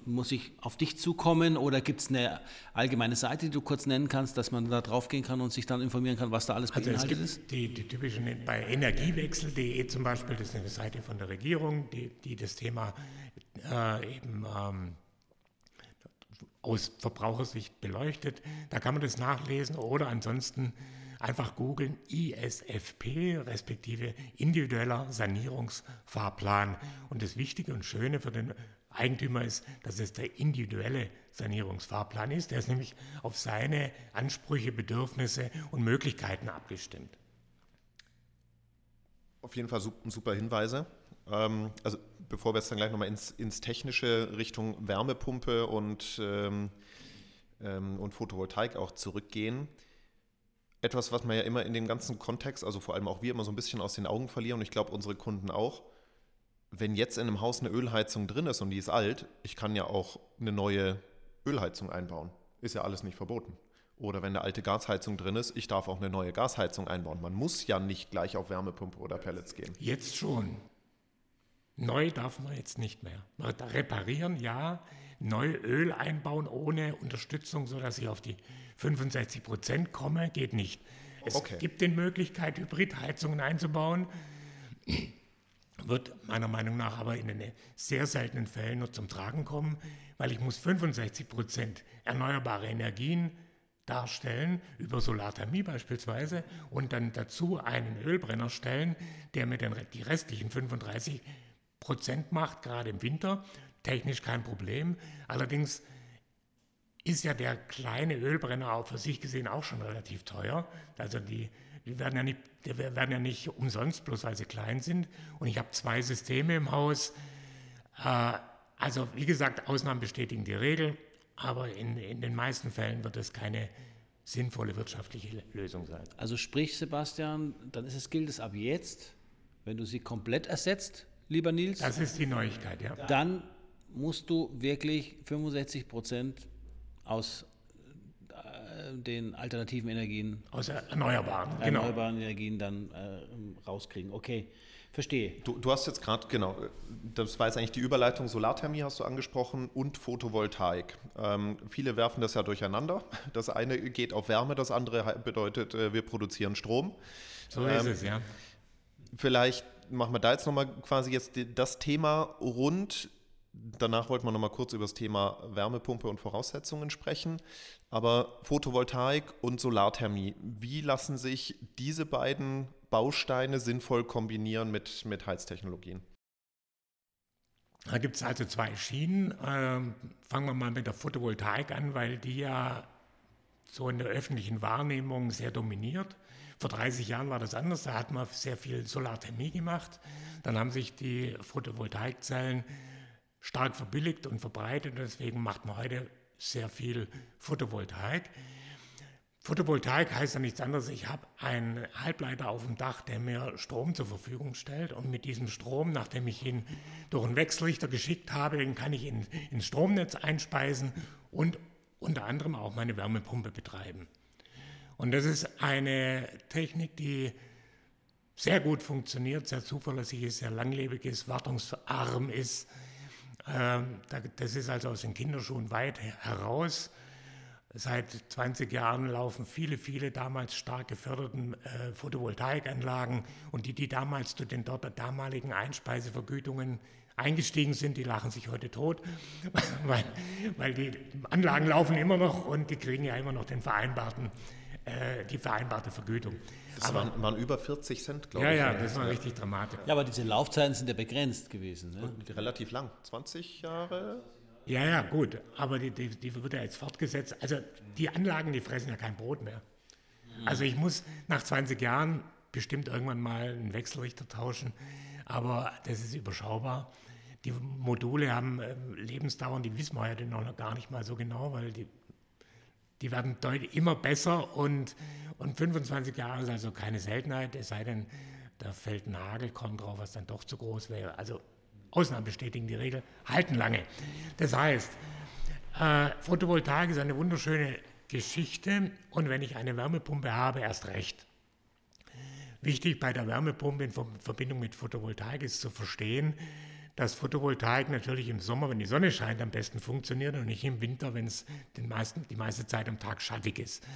[SPEAKER 3] Muss ich auf dich zukommen oder gibt es eine allgemeine Seite, die du kurz nennen kannst, dass man da drauf gehen kann und sich dann informieren kann, was da alles
[SPEAKER 1] also
[SPEAKER 3] beinhaltet
[SPEAKER 1] es gibt ist? Die, die typischen, bei energiewechsel.de zum Beispiel, das ist eine Seite von der Regierung, die, die das Thema äh, eben ähm, aus Verbrauchersicht beleuchtet. Da kann man das nachlesen oder ansonsten einfach googeln ISFP, respektive individueller Sanierungsfahrplan. Und das Wichtige und Schöne für den Eigentümer ist, dass es der individuelle Sanierungsfahrplan ist. Der ist nämlich auf seine Ansprüche, Bedürfnisse und Möglichkeiten abgestimmt.
[SPEAKER 4] Auf jeden Fall super Hinweise. Ähm, also bevor wir jetzt dann gleich nochmal ins, ins technische Richtung Wärmepumpe und, ähm, ähm, und Photovoltaik auch zurückgehen, etwas, was man ja immer in dem ganzen Kontext, also vor allem auch wir immer so ein bisschen aus den Augen verlieren und ich glaube unsere Kunden auch, wenn jetzt in einem Haus eine Ölheizung drin ist und die ist alt, ich kann ja auch eine neue Ölheizung einbauen. Ist ja alles nicht verboten. Oder wenn eine alte Gasheizung drin ist, ich darf auch eine neue Gasheizung einbauen. Man muss ja nicht gleich auf Wärmepumpe oder Pellets gehen.
[SPEAKER 1] Jetzt schon. Neu darf man jetzt nicht mehr. Reparieren, ja. Neu Öl einbauen ohne Unterstützung, sodass ich auf die 65 Prozent komme, geht nicht. Es okay. gibt die Möglichkeit, Hybridheizungen einzubauen, wird meiner Meinung nach aber in den sehr seltenen Fällen nur zum Tragen kommen, weil ich muss 65 Prozent erneuerbare Energien darstellen, über Solarthermie beispielsweise, und dann dazu einen Ölbrenner stellen, der mir dann die restlichen 35 Prozent macht, gerade im Winter. Technisch kein Problem. Allerdings ist ja der kleine Ölbrenner auch für sich gesehen auch schon relativ teuer. Also die, die, werden, ja nicht, die werden ja nicht umsonst, bloß weil sie klein sind. Und ich habe zwei Systeme im Haus. Äh, also wie gesagt, Ausnahmen bestätigen die Regel, aber in, in den meisten Fällen wird es keine sinnvolle wirtschaftliche Lösung sein.
[SPEAKER 3] Also sprich, Sebastian, dann ist es, gilt es ab jetzt, wenn du sie komplett ersetzt, lieber Nils.
[SPEAKER 1] Das ist die Neuigkeit, ja.
[SPEAKER 3] Dann musst du wirklich 65 Prozent aus äh, den alternativen Energien.
[SPEAKER 1] Aus erneuerbaren,
[SPEAKER 3] genau. erneuerbaren Energien dann äh, rauskriegen. Okay, verstehe.
[SPEAKER 4] Du, du hast jetzt gerade, genau, das war jetzt eigentlich die Überleitung, Solarthermie hast du angesprochen und Photovoltaik. Ähm, viele werfen das ja durcheinander. Das eine geht auf Wärme, das andere bedeutet, äh, wir produzieren Strom.
[SPEAKER 1] So ähm, ist es, ja.
[SPEAKER 4] Vielleicht machen wir da jetzt nochmal quasi jetzt das Thema rund Danach wollten wir noch mal kurz über das Thema Wärmepumpe und Voraussetzungen sprechen. Aber Photovoltaik und Solarthermie, wie lassen sich diese beiden Bausteine sinnvoll kombinieren mit, mit Heiztechnologien?
[SPEAKER 1] Da gibt es also zwei Schienen. Ähm, fangen wir mal mit der Photovoltaik an, weil die ja so in der öffentlichen Wahrnehmung sehr dominiert. Vor 30 Jahren war das anders, da hat man sehr viel Solarthermie gemacht. Dann haben sich die Photovoltaikzellen stark verbilligt und verbreitet. Deswegen macht man heute sehr viel Photovoltaik. Photovoltaik heißt ja nichts anderes. Ich habe einen Halbleiter auf dem Dach, der mir Strom zur Verfügung stellt. Und mit diesem Strom, nachdem ich ihn durch einen Wechselrichter geschickt habe, den kann ich in, ins Stromnetz einspeisen und unter anderem auch meine Wärmepumpe betreiben. Und das ist eine Technik, die sehr gut funktioniert, sehr zuverlässig ist, sehr langlebig ist, wartungsarm ist. Ähm, das ist also aus den Kinderschuhen weit heraus. Seit 20 Jahren laufen viele, viele damals stark geförderten äh, Photovoltaikanlagen und die, die damals zu den dort damaligen Einspeisevergütungen eingestiegen sind, die lachen sich heute tot, weil, weil die Anlagen laufen immer noch und die kriegen ja immer noch den vereinbarten, äh, die vereinbarte Vergütung.
[SPEAKER 4] Das aber, waren, waren, über 40 Cent,
[SPEAKER 1] glaube ja, ich. Ja, ja, das war richtig dramatisch.
[SPEAKER 3] Ja, aber diese Laufzeiten sind ja begrenzt gewesen. Ne?
[SPEAKER 4] relativ lang, 20 Jahre?
[SPEAKER 1] Ja, ja, gut, aber die, die, die, wird ja jetzt fortgesetzt. Also die Anlagen, die fressen ja kein Brot mehr. Also ich muss nach 20 Jahren bestimmt irgendwann mal einen Wechselrichter tauschen, aber das ist überschaubar. Die Module haben äh, Lebensdauern, die wissen wir ja noch gar nicht mal so genau, weil die, die werden immer besser und, und 25 Jahre ist also keine Seltenheit, es sei denn, da fällt ein Hagelkorn drauf, was dann doch zu groß wäre. Also Ausnahmen bestätigen die Regel, halten lange. Das heißt, äh, Photovoltaik ist eine wunderschöne Geschichte und wenn ich eine Wärmepumpe habe, erst recht. Wichtig bei der Wärmepumpe in Verbindung mit Photovoltaik ist zu verstehen, dass Photovoltaik natürlich im Sommer, wenn die Sonne scheint, am besten funktioniert und nicht im Winter, wenn es die meiste Zeit am Tag schattig ist.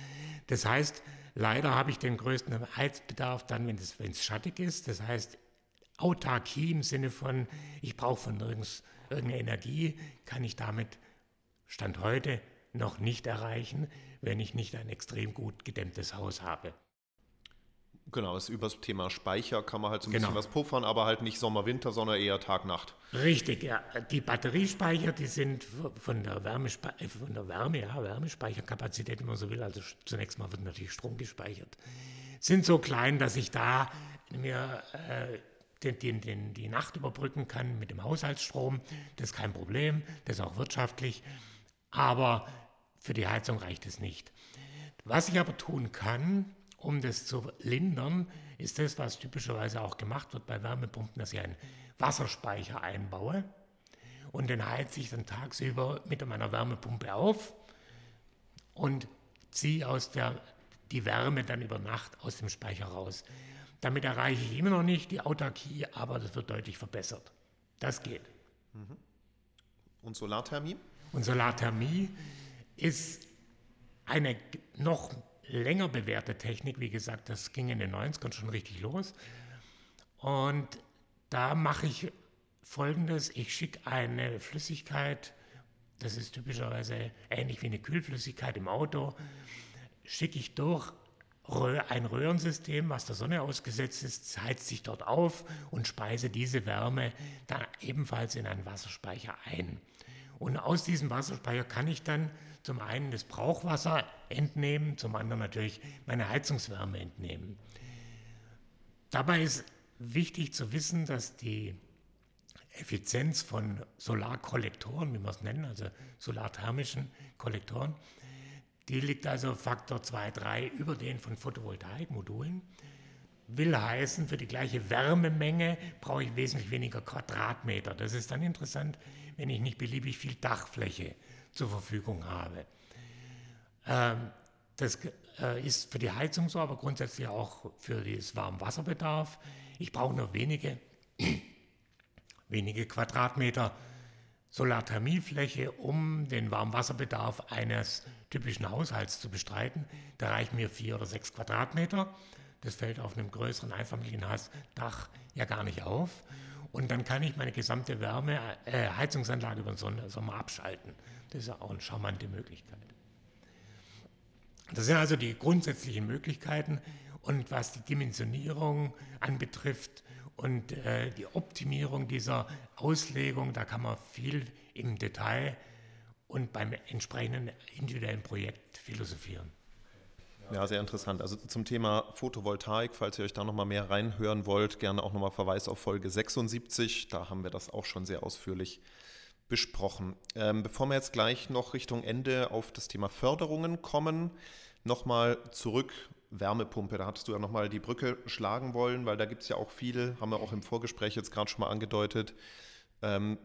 [SPEAKER 1] Das heißt, leider habe ich den größten Heizbedarf dann, wenn es, wenn es schattig ist. Das heißt, Autarkie im Sinne von, ich brauche von nirgends irgendeine Energie, kann ich damit Stand heute noch nicht erreichen, wenn ich nicht ein extrem gut gedämmtes Haus habe.
[SPEAKER 4] Genau, das über das Thema Speicher kann man halt so ein genau. bisschen was puffern, aber halt nicht Sommer, Winter, sondern eher Tag, Nacht.
[SPEAKER 1] Richtig, ja. Die Batteriespeicher, die sind von der, Wärmespe äh, von der Wärme, ja, Wärmespeicherkapazität, wenn man so will, also zunächst mal wird natürlich Strom gespeichert, sind so klein, dass ich da mir äh, den, den, den, die Nacht überbrücken kann mit dem Haushaltsstrom. Das ist kein Problem, das ist auch wirtschaftlich, aber für die Heizung reicht es nicht. Was ich aber tun kann, um das zu lindern, ist das, was typischerweise auch gemacht wird bei Wärmepumpen, dass ich einen Wasserspeicher einbaue und den heize ich dann tagsüber mit meiner Wärmepumpe auf und ziehe aus der, die Wärme dann über Nacht aus dem Speicher raus. Damit erreiche ich immer noch nicht die Autarkie, aber das wird deutlich verbessert. Das geht. Mhm.
[SPEAKER 4] Und Solarthermie?
[SPEAKER 1] Und Solarthermie ist eine noch länger bewährte Technik. Wie gesagt, das ging in den 90ern schon richtig los. Und da mache ich folgendes: Ich schicke eine Flüssigkeit, das ist typischerweise ähnlich wie eine Kühlflüssigkeit im Auto, schicke ich durch ein Röhrensystem, was der Sonne ausgesetzt ist, heizt sich dort auf und speise diese Wärme dann ebenfalls in einen Wasserspeicher ein. Und aus diesem Wasserspeicher kann ich dann zum einen das Brauchwasser entnehmen, zum anderen natürlich meine Heizungswärme entnehmen. Dabei ist wichtig zu wissen, dass die Effizienz von Solarkollektoren, wie wir es nennen, also solarthermischen Kollektoren, die liegt also Faktor 2, 3 über den von Photovoltaikmodulen. Will heißen, für die gleiche Wärmemenge brauche ich wesentlich weniger Quadratmeter. Das ist dann interessant, wenn ich nicht beliebig viel Dachfläche zur Verfügung habe. Ähm, das äh, ist für die Heizung so, aber grundsätzlich auch für das Warmwasserbedarf. Ich brauche nur wenige, wenige Quadratmeter Solarthermiefläche, um den Warmwasserbedarf eines typischen Haushalts zu bestreiten. Da reichen mir vier oder sechs Quadratmeter. Das fällt auf einem größeren Einfamilienhausdach ja gar nicht auf. Und dann kann ich meine gesamte Wärme, äh, Heizungsanlage über den Sommer abschalten. Das ist ja auch eine charmante Möglichkeit. Das sind also die grundsätzlichen Möglichkeiten. Und was die Dimensionierung anbetrifft Und äh, die Optimierung dieser Auslegung, da kann man viel im Detail und beim entsprechenden individuellen Projekt philosophieren.
[SPEAKER 4] Ja, sehr interessant. Also zum Thema Photovoltaik, falls ihr euch da nochmal mehr reinhören wollt, gerne auch nochmal Verweis auf Folge 76. Da haben wir das auch schon sehr ausführlich besprochen. Ähm, bevor wir jetzt gleich noch Richtung Ende auf das Thema Förderungen kommen, nochmal zurück. Wärmepumpe, da hattest du ja nochmal die Brücke schlagen wollen, weil da gibt es ja auch viele, haben wir auch im Vorgespräch jetzt gerade schon mal angedeutet. Ähm,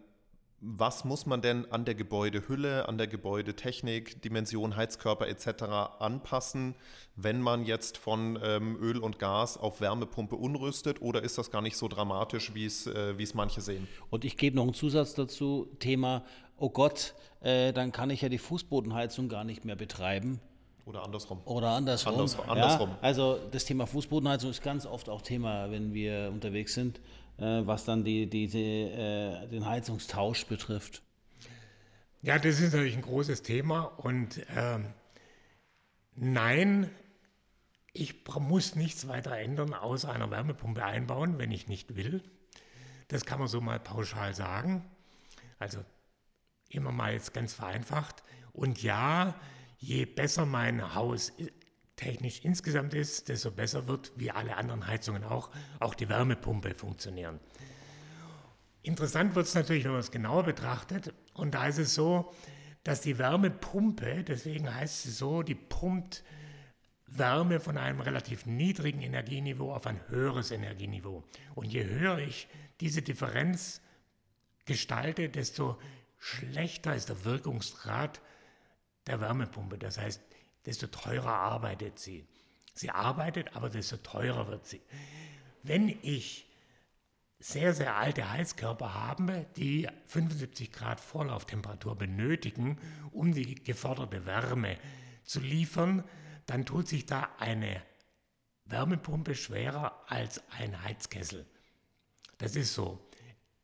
[SPEAKER 4] was muss man denn an der Gebäudehülle, an der Gebäudetechnik, Dimension, Heizkörper etc. anpassen, wenn man jetzt von ähm, Öl und Gas auf Wärmepumpe unrüstet oder ist das gar nicht so dramatisch, wie es, äh, es manche sehen?
[SPEAKER 3] Und ich gebe noch einen Zusatz dazu, Thema, oh Gott, äh, dann kann ich ja die Fußbodenheizung gar nicht mehr betreiben.
[SPEAKER 4] Oder andersrum.
[SPEAKER 3] Oder andersrum.
[SPEAKER 4] Andersrum. andersrum.
[SPEAKER 3] Ja, also das Thema Fußbodenheizung ist ganz oft auch Thema, wenn wir unterwegs sind. Äh, was dann die, die, die äh, den Heizungstausch betrifft?
[SPEAKER 1] Ja, das ist natürlich ein großes Thema und ähm, nein, ich muss nichts weiter ändern, außer einer Wärmepumpe einbauen, wenn ich nicht will. Das kann man so mal pauschal sagen. Also immer mal jetzt ganz vereinfacht. Und ja, je besser mein Haus technisch insgesamt ist, desto besser wird, wie alle anderen Heizungen auch, auch die Wärmepumpe funktionieren. Interessant wird es natürlich, wenn man es genauer betrachtet. Und da ist es so, dass die Wärmepumpe, deswegen heißt sie so, die pumpt Wärme von einem relativ niedrigen Energieniveau auf ein höheres Energieniveau. Und je höher ich diese Differenz gestalte, desto schlechter ist der Wirkungsgrad der Wärmepumpe. Das heißt, desto teurer arbeitet sie. Sie arbeitet, aber desto teurer wird sie. Wenn ich sehr, sehr alte Heizkörper habe, die 75 Grad Vorlauftemperatur benötigen, um die geforderte Wärme zu liefern, dann tut sich da eine Wärmepumpe schwerer als ein Heizkessel. Das ist so.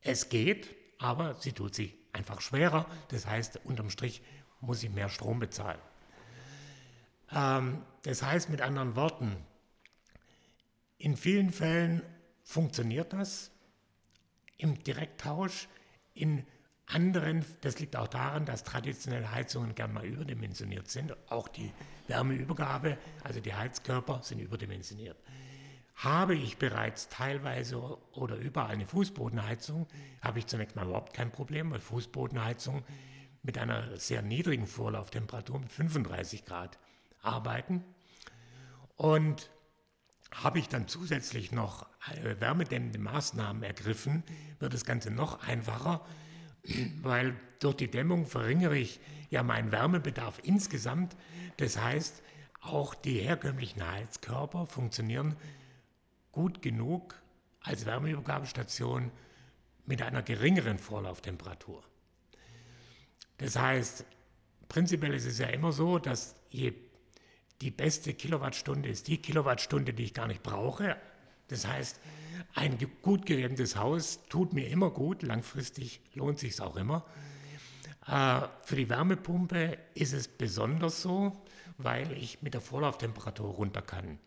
[SPEAKER 1] Es geht, aber sie tut sich einfach schwerer. Das heißt, unterm Strich muss ich mehr Strom bezahlen. Ähm, das heißt mit anderen Worten, in vielen Fällen funktioniert das im Direkttausch. In anderen, das liegt auch daran, dass traditionelle Heizungen gern mal überdimensioniert sind. Auch die Wärmeübergabe, also die Heizkörper, sind überdimensioniert. Habe ich bereits teilweise oder überall eine Fußbodenheizung, habe ich zunächst mal überhaupt kein Problem, weil Fußbodenheizung mit einer sehr niedrigen Vorlauftemperatur, mit 35 Grad, arbeiten. Und habe ich dann zusätzlich noch wärmedämmende Maßnahmen ergriffen, wird das Ganze noch einfacher, weil durch die Dämmung verringere ich ja meinen Wärmebedarf insgesamt. Das heißt, auch die herkömmlichen Heizkörper funktionieren gut genug als Wärmeübergabestation mit einer geringeren Vorlauftemperatur. Das heißt, prinzipiell ist es ja immer so, dass je die beste Kilowattstunde ist die Kilowattstunde, die ich gar nicht brauche. Das heißt, ein gut gedämmtes Haus tut mir immer gut, langfristig lohnt sich auch immer. Äh, für die Wärmepumpe ist es besonders so, weil ich mit der Vorlauftemperatur runter kann.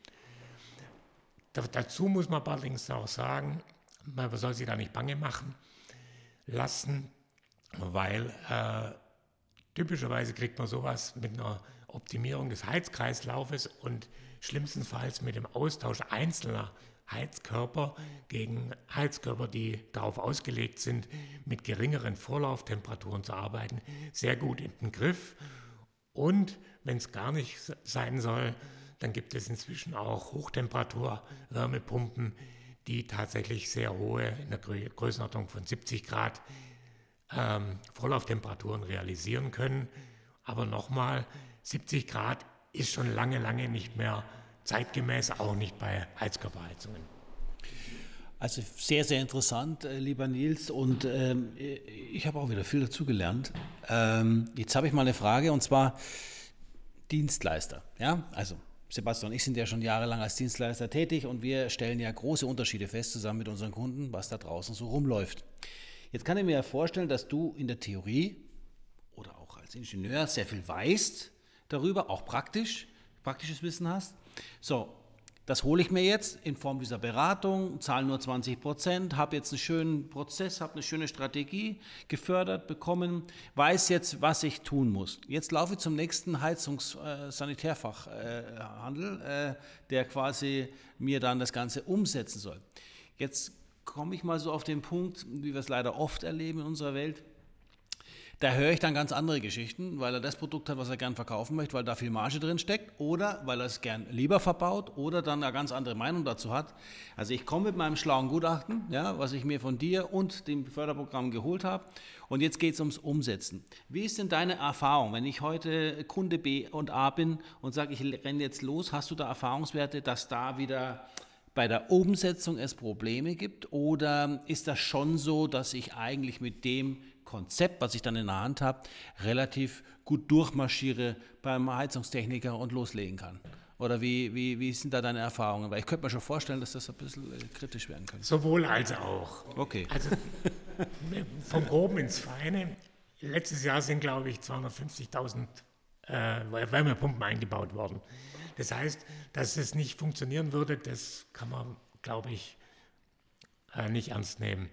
[SPEAKER 1] dazu muss man allerdings auch sagen, man soll sich da nicht bange machen lassen, weil äh, typischerweise kriegt man sowas mit einer Optimierung des Heizkreislaufes und schlimmstenfalls mit dem Austausch einzelner Heizkörper gegen Heizkörper, die darauf ausgelegt sind, mit geringeren Vorlauftemperaturen zu arbeiten, sehr gut in den Griff. Und wenn es gar nicht sein soll, dann gibt es inzwischen auch Hochtemperatur-Wärmepumpen, die tatsächlich sehr hohe, in der Größenordnung von 70 Grad, ähm, Vorlauftemperaturen realisieren können. Aber nochmal, 70 Grad ist schon lange, lange nicht mehr zeitgemäß, auch nicht bei Heizkörperheizungen.
[SPEAKER 3] Also sehr, sehr interessant, äh, lieber Nils. Und ähm, ich habe auch wieder viel dazugelernt. Ähm, jetzt habe ich mal eine Frage und zwar Dienstleister. Ja, also Sebastian und ich sind ja schon jahrelang als Dienstleister tätig und wir stellen ja große Unterschiede fest zusammen mit unseren Kunden, was da draußen so rumläuft. Jetzt kann ich mir ja vorstellen, dass du in der Theorie oder auch als Ingenieur sehr viel weißt darüber, auch praktisch, praktisches Wissen hast. So, das hole ich mir jetzt in Form dieser Beratung, zahle nur 20 Prozent, habe jetzt einen schönen Prozess, habe eine schöne Strategie gefördert bekommen, weiß jetzt, was ich tun muss. Jetzt laufe ich zum nächsten Heizungs-Sanitärfachhandel, äh, äh, der quasi mir dann das Ganze umsetzen soll. Jetzt komme ich mal so auf den Punkt, wie wir es leider oft erleben in unserer Welt da höre ich dann ganz andere Geschichten, weil er das Produkt hat, was er gern verkaufen möchte, weil da viel Marge drin steckt oder weil er es gern lieber verbaut oder dann eine ganz andere Meinung dazu hat. Also ich komme mit meinem schlauen Gutachten, ja, was ich mir von dir und dem Förderprogramm geholt habe und jetzt geht es ums Umsetzen. Wie ist denn deine Erfahrung, wenn ich heute Kunde B und A bin und sage, ich renne jetzt los, hast du da Erfahrungswerte, dass da wieder bei der Umsetzung es Probleme gibt oder ist das schon so, dass ich eigentlich mit dem Konzept, was ich dann in der Hand habe, relativ gut durchmarschiere beim Heizungstechniker und loslegen kann. Oder wie, wie, wie sind da deine Erfahrungen? Weil ich könnte mir schon vorstellen, dass das ein bisschen äh, kritisch werden könnte.
[SPEAKER 1] Sowohl als auch.
[SPEAKER 3] Okay.
[SPEAKER 1] Also vom Groben ins Feine. Letztes Jahr sind, glaube ich, 250.000 äh, Wärmepumpen eingebaut worden. Das heißt, dass es nicht funktionieren würde, das kann man, glaube ich, äh, nicht ernst nehmen.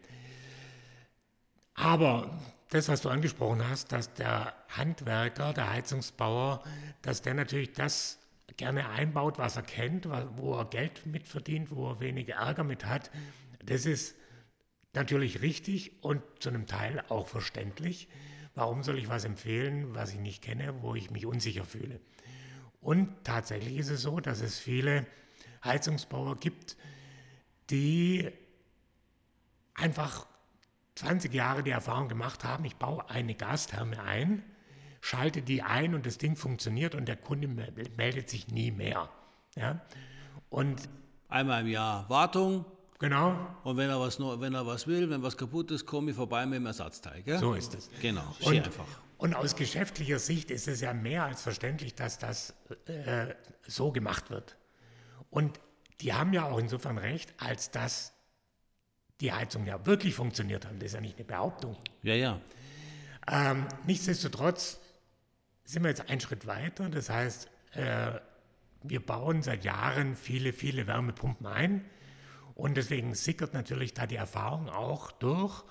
[SPEAKER 1] Aber das, was du angesprochen hast, dass der Handwerker, der Heizungsbauer, dass der natürlich das gerne einbaut, was er kennt, wo er Geld mitverdient, wo er weniger Ärger mit hat, das ist natürlich richtig und zu einem Teil auch verständlich. Warum soll ich was empfehlen, was ich nicht kenne, wo ich mich unsicher fühle? Und tatsächlich ist es so, dass es viele Heizungsbauer gibt, die einfach 20 Jahre die Erfahrung gemacht haben, ich baue eine Gastherme ein, schalte die ein und das Ding funktioniert und der Kunde meldet sich nie mehr. Ja?
[SPEAKER 3] Und Einmal im Jahr Wartung.
[SPEAKER 1] Genau.
[SPEAKER 3] Und wenn er was, wenn er was will, wenn was kaputt ist, komme ich vorbei mit dem Ersatzteil. Gell?
[SPEAKER 1] So ist es.
[SPEAKER 3] Genau,
[SPEAKER 1] und, einfach. Und aus geschäftlicher Sicht ist es ja mehr als verständlich, dass das äh, so gemacht wird. Und die haben ja auch insofern recht, als dass die Heizung ja wirklich funktioniert haben. Das ist ja nicht eine Behauptung.
[SPEAKER 3] Ja, ja.
[SPEAKER 1] Ähm, nichtsdestotrotz sind wir jetzt einen Schritt weiter. Das heißt, äh, wir bauen seit Jahren viele, viele Wärmepumpen ein. Und deswegen sickert natürlich da die Erfahrung auch durch.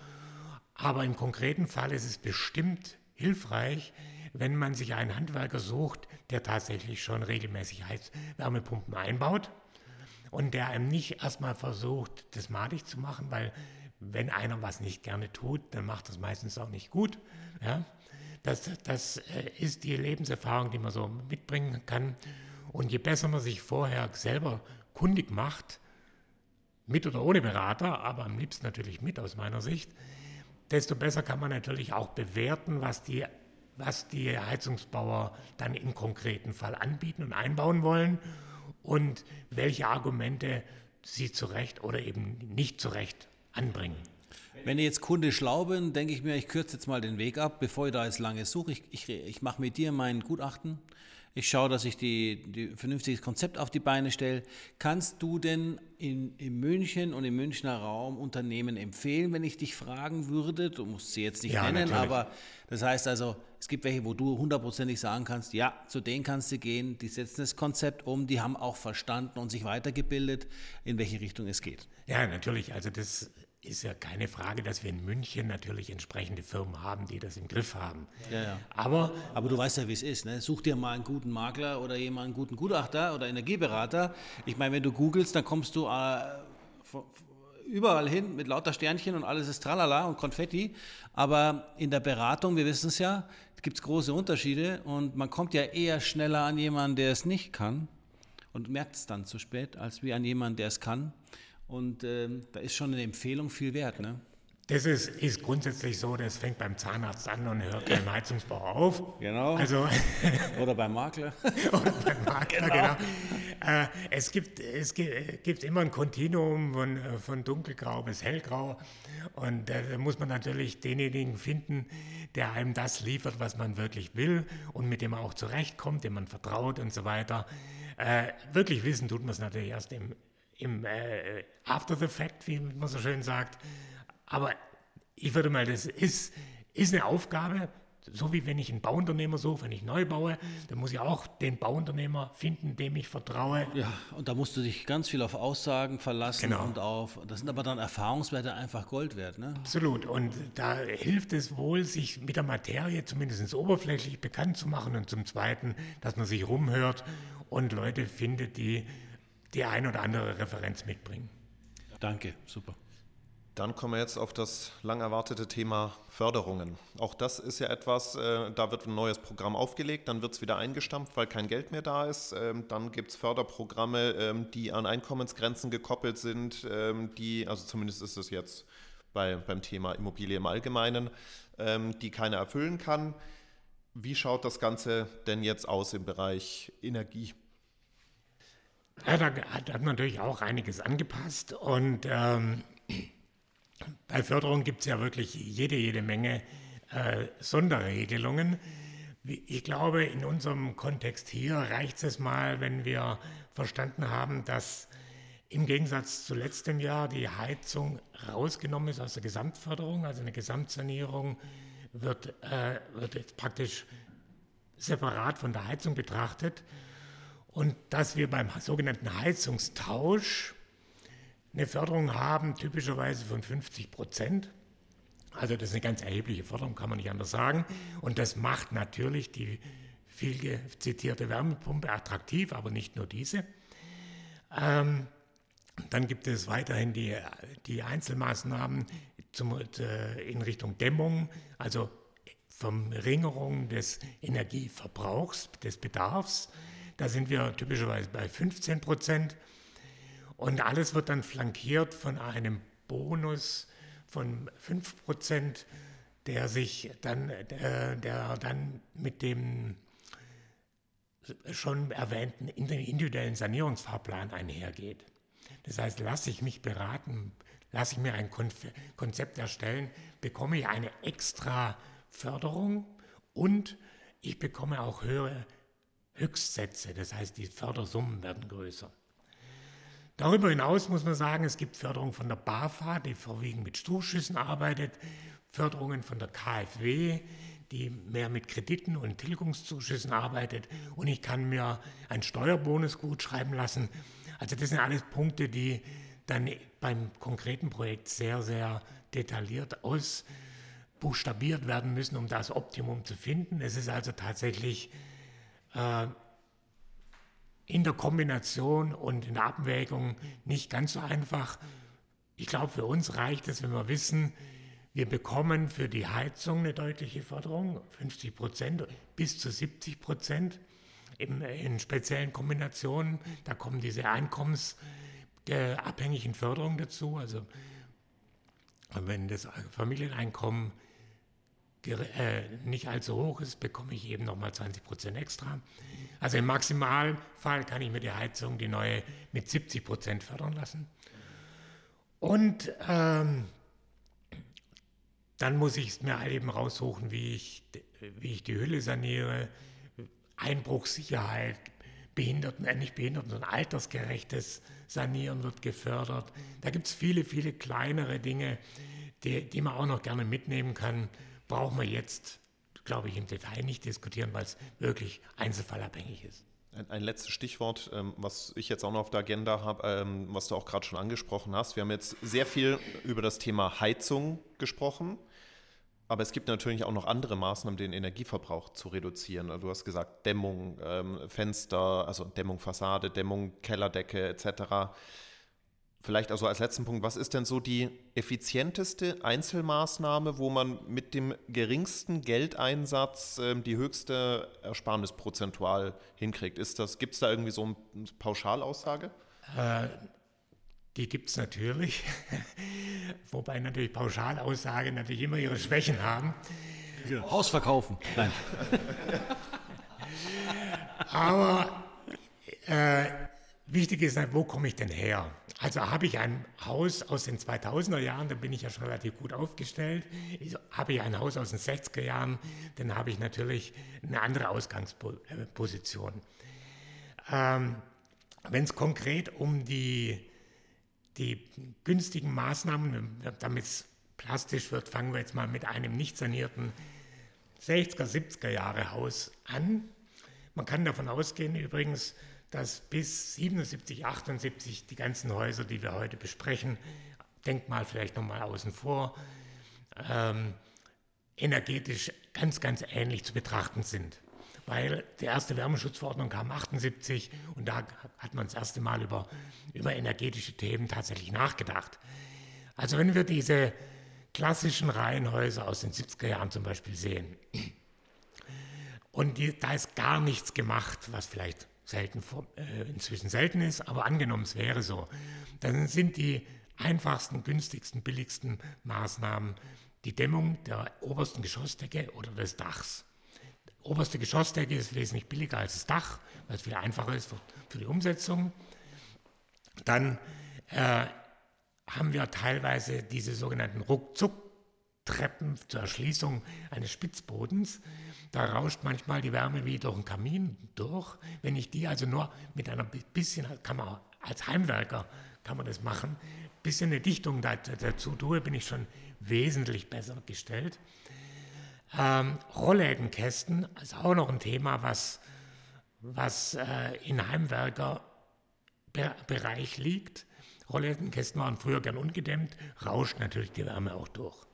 [SPEAKER 1] Aber im konkreten Fall ist es bestimmt hilfreich, wenn man sich einen Handwerker sucht, der tatsächlich schon regelmäßig Wärmepumpen einbaut und der einem nicht erstmal versucht, das madig zu machen, weil wenn einer was nicht gerne tut, dann macht das meistens auch nicht gut. Ja? Das, das äh, ist die Lebenserfahrung, die man so mitbringen kann. Und je besser man sich vorher selber kundig macht, mit oder ohne Berater, aber am liebsten natürlich mit aus meiner Sicht, desto besser kann man natürlich auch bewerten, was die, was die Heizungsbauer dann im konkreten Fall anbieten und einbauen wollen und welche Argumente sie zu Recht oder eben nicht zu Recht anbringen.
[SPEAKER 3] Wenn ich jetzt Kunde schlau bin, denke ich mir, ich kürze jetzt mal den Weg ab, bevor ich da jetzt lange suche. Ich, ich, ich mache mit dir mein Gutachten. Ich schaue, dass ich die, die vernünftiges Konzept auf die Beine stelle. Kannst du denn in, in München und im Münchner Raum Unternehmen empfehlen, wenn ich dich fragen würde? Du musst sie jetzt nicht ja, nennen, natürlich. aber das heißt also, es gibt welche, wo du hundertprozentig sagen kannst, ja, zu denen kannst du gehen, die setzen das Konzept um, die haben auch verstanden und sich weitergebildet, in welche Richtung es geht.
[SPEAKER 1] Ja, natürlich. Also das ist ja keine Frage, dass wir in München natürlich entsprechende Firmen haben, die das im Griff haben.
[SPEAKER 3] Ja, ja.
[SPEAKER 1] Aber,
[SPEAKER 3] Aber du weißt ja, wie es ist. Ne? Such dir mal einen guten Makler oder jemanden, einen guten Gutachter oder Energieberater. Ich meine, wenn du googelst, dann kommst du äh, überall hin mit lauter Sternchen und alles ist tralala und Konfetti. Aber in der Beratung, wir wissen es ja, gibt es große Unterschiede und man kommt ja eher schneller an jemanden, der es nicht kann und merkt es dann zu spät, als wie an jemanden, der es kann. Und ähm, da ist schon eine Empfehlung viel wert. Ne?
[SPEAKER 1] Das ist, ist grundsätzlich so, das fängt beim Zahnarzt an und hört beim Heizungsbau auf.
[SPEAKER 3] Genau.
[SPEAKER 1] Also,
[SPEAKER 3] oder beim Makler.
[SPEAKER 1] oder beim Makler, genau. genau. Äh, es, gibt, es gibt immer ein Kontinuum von, von dunkelgrau bis hellgrau. Und äh, da muss man natürlich denjenigen finden, der einem das liefert, was man wirklich will und mit dem man auch zurechtkommt, dem man vertraut und so weiter. Äh, wirklich wissen tut man es natürlich erst im, im äh, After the Fact, wie man so schön sagt. Aber ich würde mal, das ist, ist eine Aufgabe, so wie wenn ich einen Bauunternehmer suche, wenn ich neu baue, dann muss ich auch den Bauunternehmer finden, dem ich vertraue.
[SPEAKER 3] Ja, und da musst du dich ganz viel auf Aussagen verlassen
[SPEAKER 1] Genau.
[SPEAKER 3] und auf, das sind aber dann Erfahrungswerte einfach Gold wert, ne?
[SPEAKER 1] Absolut. Und da hilft es wohl, sich mit der Materie zumindest oberflächlich bekannt zu machen und zum Zweiten, dass man sich rumhört und Leute findet, die die ein oder andere Referenz mitbringen.
[SPEAKER 3] Danke, super.
[SPEAKER 4] Dann kommen wir jetzt auf das lang erwartete Thema Förderungen. Auch das ist ja etwas, äh, da wird ein neues Programm aufgelegt, dann wird es wieder eingestampft, weil kein Geld mehr da ist. Ähm, dann gibt es Förderprogramme, ähm, die an Einkommensgrenzen gekoppelt sind, ähm, die, also zumindest ist es jetzt bei, beim Thema Immobilie im Allgemeinen, ähm, die keiner erfüllen kann. Wie schaut das Ganze denn jetzt aus im Bereich Energie?
[SPEAKER 1] Ja, da hat, man natürlich auch einiges angepasst und ähm, bei Förderung gibt es ja wirklich jede, jede Menge äh, Sonderregelungen. Ich glaube, in unserem Kontext hier reicht es mal, wenn wir verstanden haben, dass im Gegensatz zu letztem Jahr die Heizung rausgenommen ist aus der Gesamtförderung, also eine Gesamtsanierung wird, äh, wird jetzt praktisch separat von der Heizung betrachtet und dass wir beim sogenannten Heizungstausch eine Förderung haben, typischerweise von 50 Prozent. Also das ist eine ganz erhebliche Förderung, kann man nicht anders sagen. Und das macht natürlich die viel zitierte Wärmepumpe attraktiv, aber nicht nur diese. Ähm, dann gibt es weiterhin die, die Einzelmaßnahmen zum, äh, in Richtung Dämmung, also Verringerung des Energieverbrauchs, des Bedarfs. Da sind wir typischerweise bei 15 Prozent. Und alles wird dann flankiert von einem Bonus von 5 Prozent, der sich dann, der, der dann mit dem schon erwähnten individuellen Sanierungsfahrplan einhergeht. Das heißt, lasse ich mich beraten, lasse ich mir ein Konzept erstellen, bekomme ich eine extra Förderung und ich bekomme auch höhere Höchstsätze. Das heißt, die Fördersummen werden größer. Darüber hinaus muss man sagen, es gibt Förderung von der BAFA, die vorwiegend mit Zuschüssen arbeitet, Förderungen von der KfW, die mehr mit Krediten und Tilgungszuschüssen arbeitet und ich kann mir einen Steuerbonus gut schreiben lassen. Also das sind alles Punkte, die dann beim konkreten Projekt sehr, sehr detailliert ausbuchstabiert werden müssen, um das Optimum zu finden. Es ist also tatsächlich in der Kombination und in der Abwägung nicht ganz so einfach. Ich glaube, für uns reicht es, wenn wir wissen, wir bekommen für die Heizung eine deutliche Förderung, 50 Prozent bis zu 70 Prozent in, in speziellen Kombinationen. Da kommen diese einkommensabhängigen Förderungen dazu. Also wenn das Familieneinkommen ger- äh, nicht allzu hoch ist, bekomme ich eben nochmal 20 Prozent extra. Also im Maximalfall kann ich mir die Heizung, die neue, mit 70 Prozent fördern lassen. Und ähm, dann muss ich es mir halt eben raussuchen, wie ich, wie ich die Hülle saniere, Einbruchssicherheit, Behinderten, äh, nicht Behinderten, sondern altersgerechtes Sanieren wird gefördert. Da gibt es viele, viele kleinere Dinge, die, die man auch noch gerne mitnehmen kann. Brauchen wir jetzt, glaube ich, im Detail nicht diskutieren, weil es wirklich einzelfallabhängig ist.
[SPEAKER 4] Ein, ein letztes Stichwort, ähm, was ich jetzt auch noch auf der Agenda habe, ähm, was du auch gerade schon angesprochen hast. Wir haben jetzt sehr viel über das Thema Heizung gesprochen, aber es gibt natürlich auch noch andere Maßnahmen, den Energieverbrauch zu reduzieren. Also Du hast gesagt, Dämmung, ähm, Fenster, also Dämmung Fassade, Dämmung Kellerdecke etc. Vielleicht also als letzten Punkt, was ist denn so die effizienteste Einzelmaßnahme, wo man mit dem geringsten Geldeinsatz ähm, die höchste Ersparnis prozentual hinkriegt? Ist das, gibt es da irgendwie so eine Pauschalaussage?
[SPEAKER 1] Die gibt es natürlich, wobei natürlich Pauschalaussagen natürlich immer ihre Schwächen haben.
[SPEAKER 3] Haus verkaufen. Nein.
[SPEAKER 1] Aber äh, wichtig ist, halt, wo komme ich denn her? Also habe ich ein Haus aus den 2000er Jahren, dann bin ich ja schon relativ gut aufgestellt. Habe ich ein Haus aus den 60er Jahren, dann habe ich natürlich eine andere Ausgangsposition. Ähm, Wenn es konkret um die, die günstigen Maßnahmen, damit es plastisch wird, fangen wir jetzt mal mit einem nicht sanierten 60er, 70er Jahre Haus an. Man kann davon ausgehen übrigens, dass bis 77, 78 die ganzen Häuser, die wir heute besprechen, Denkmal vielleicht nochmal außen vor, ähm, energetisch ganz, ganz ähnlich zu betrachten sind. Weil die erste Wärmeschutzverordnung kam 78 und da hat man das erste Mal über, über energetische Themen tatsächlich nachgedacht. Also wenn wir diese klassischen Reihenhäuser aus den 70er Jahren zum Beispiel sehen und die, da ist gar nichts gemacht, was vielleicht selten, äh, inzwischen selten ist, aber angenommen es wäre so, dann sind die einfachsten, günstigsten, billigsten Maßnahmen die Dämmung der obersten Geschossdecke oder des Dachs. Die oberste Geschossdecke ist wesentlich billiger als das Dach, weil es viel einfacher ist für, für die Umsetzung. Dann äh, haben wir teilweise diese sogenannten Ruckzucktreppen zur Erschließung eines Spitzbodens. Da rauscht manchmal die Wärme wie durch einen Kamin durch. Wenn ich die also nur mit einer bisschen, kann man als Heimwerker kann man das machen, bisschen eine Dichtung dazu tue, bin ich schon wesentlich besser gestellt. Ähm, Rolllädenkästen ist auch noch ein Thema, was, was äh, in Heimwerkerbereich liegt. Rolllädenkästen waren früher gern ungedämmt, rauscht natürlich die Wärme auch durch.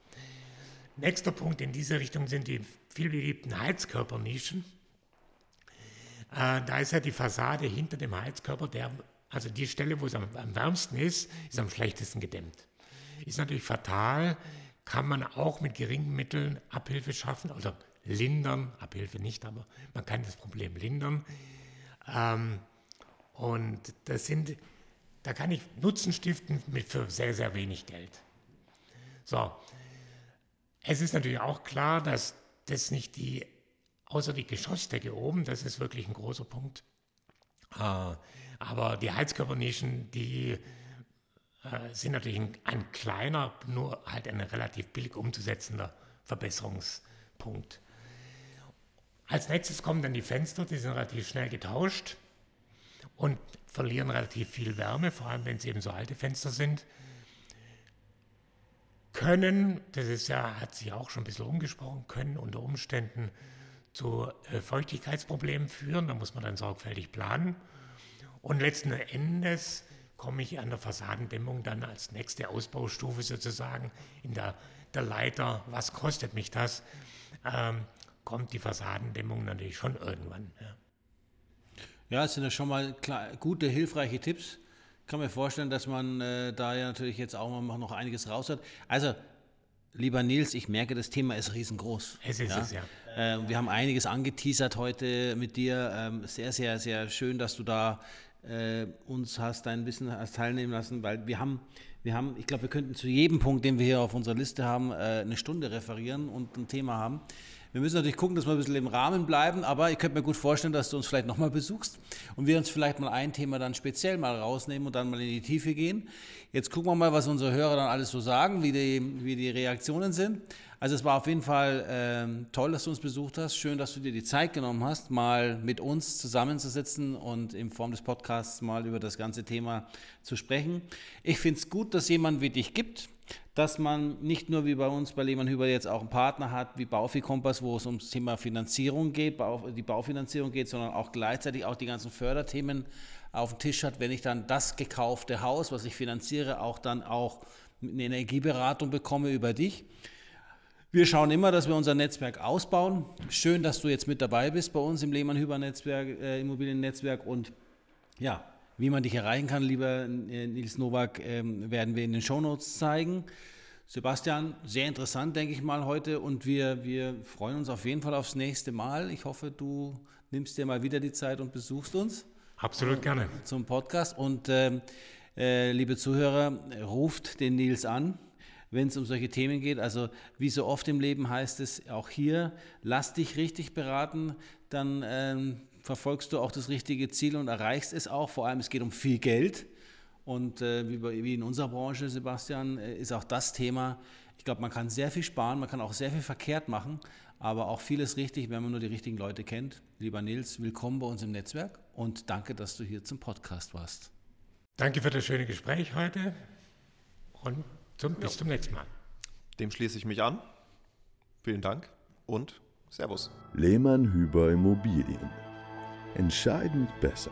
[SPEAKER 1] Nächster Punkt in diese Richtung sind die vielbeliebten Heizkörpernischen. Äh, da ist ja die Fassade hinter dem Heizkörper, der, also die Stelle, wo es am, am wärmsten ist, ist am schlechtesten gedämmt. Ist natürlich fatal, kann man auch mit geringen Mitteln Abhilfe schaffen oder lindern, Abhilfe nicht, aber man kann das Problem lindern. Ähm, und das sind, da kann ich Nutzen stiften mit für sehr, sehr wenig Geld. So, es ist natürlich auch klar, dass das nicht die, außer die Geschossdecke oben, das ist wirklich ein großer Punkt. Äh, aber die Heizkörpernischen, die äh, sind natürlich ein, kleiner, nur halt ein relativ billig umzusetzender Verbesserungspunkt. Als nächstes kommen dann die Fenster, die sind relativ schnell getauscht und verlieren relativ viel Wärme, vor allem wenn es eben so alte Fenster sind. Können, das ist ja, hat sich auch schon ein bisschen umgesprochen, können unter Umständen zu äh, Feuchtigkeitsproblemen führen. Da muss man dann sorgfältig planen. Und letzten Endes komme ich an der Fassadendämmung dann als nächste Ausbaustufe sozusagen in der, der Leiter, was kostet mich das, ähm, kommt die Fassadendämmung natürlich schon irgendwann. Ja,
[SPEAKER 3] ja das sind ja schon mal klar, gute, hilfreiche Tipps. Ich kann mir vorstellen, dass man äh, da ja natürlich jetzt auch noch einiges raus hat. Also, lieber Nils, ich merke, das Thema ist riesengroß.
[SPEAKER 1] Es ist
[SPEAKER 3] ja?
[SPEAKER 1] es, ja.
[SPEAKER 3] Äh, wir haben einiges angeteasert heute mit dir. Ähm, sehr, sehr, sehr schön, dass du da äh, uns hast ein bisschen hast teilnehmen lassen, weil wir haben, wir haben, ich glaube, wir könnten zu jedem Punkt, den wir hier auf unserer Liste haben, äh, eine Stunde referieren und ein Thema haben. Wir müssen natürlich gucken, dass wir ein bisschen im Rahmen bleiben, aber ich könnte mir gut vorstellen, dass du uns vielleicht nochmal besuchst und wir uns vielleicht mal ein Thema dann speziell mal rausnehmen und dann mal in die Tiefe gehen. Jetzt gucken wir mal, was unsere Hörer dann alles so sagen, wie die, wie die Reaktionen sind. Also es war auf jeden Fall ähm, toll, dass du uns besucht hast. Schön, dass du dir die Zeit genommen hast, mal mit uns zusammenzusitzen und in Form des Podcasts mal über das ganze Thema zu sprechen. Ich finde es gut, dass jemand wie dich gibt, dass man nicht nur wie bei uns bei Lehmann Hüber jetzt auch einen Partner hat wie Baufi Kompass, wo es ums Thema Finanzierung geht, die Baufinanzierung geht, sondern auch gleichzeitig auch die ganzen Förderthemen auf dem Tisch hat, wenn ich dann das gekaufte Haus, was ich finanziere, auch dann auch eine Energieberatung bekomme über dich. Wir schauen immer, dass wir unser Netzwerk ausbauen. Schön, dass du jetzt mit dabei bist bei uns im Lehmann-Hüber-Netzwerk, äh, Immobiliennetzwerk und ja, wie man dich erreichen kann, lieber äh, Nils Nowak, ähm, werden wir in den Shownotes zeigen. Sebastian, sehr interessant, denke ich mal, heute und wir, wir freuen uns auf jeden Fall aufs nächste Mal. Ich hoffe, du nimmst dir mal wieder die Zeit und besuchst uns.
[SPEAKER 1] Absolut gerne.
[SPEAKER 3] Zum Podcast und äh, äh, liebe Zuhörer, ruft den Nils an wenn es um solche Themen geht. Also wie so oft im Leben heißt es auch hier, lass dich richtig beraten, dann ähm, verfolgst du auch das richtige Ziel und erreichst es auch. Vor allem, es geht um viel Geld. Und äh, wie, wie, in unserer Branche, Sebastian, äh, ist auch das Thema, ich glaube, man kann sehr viel sparen, man kann auch sehr viel verkehrt machen, aber auch vieles richtig, wenn man nur die richtigen Leute kennt. Lieber Nils, willkommen bei uns im Netzwerk und danke, dass du hier zum Podcast warst.
[SPEAKER 1] Danke für das schöne Gespräch heute und zum, bis ja. zum nächsten Mal.
[SPEAKER 4] Dem schließe ich mich an. Vielen Dank und Servus.
[SPEAKER 2] Lehmann Hüber Immobilien. Entscheidend besser.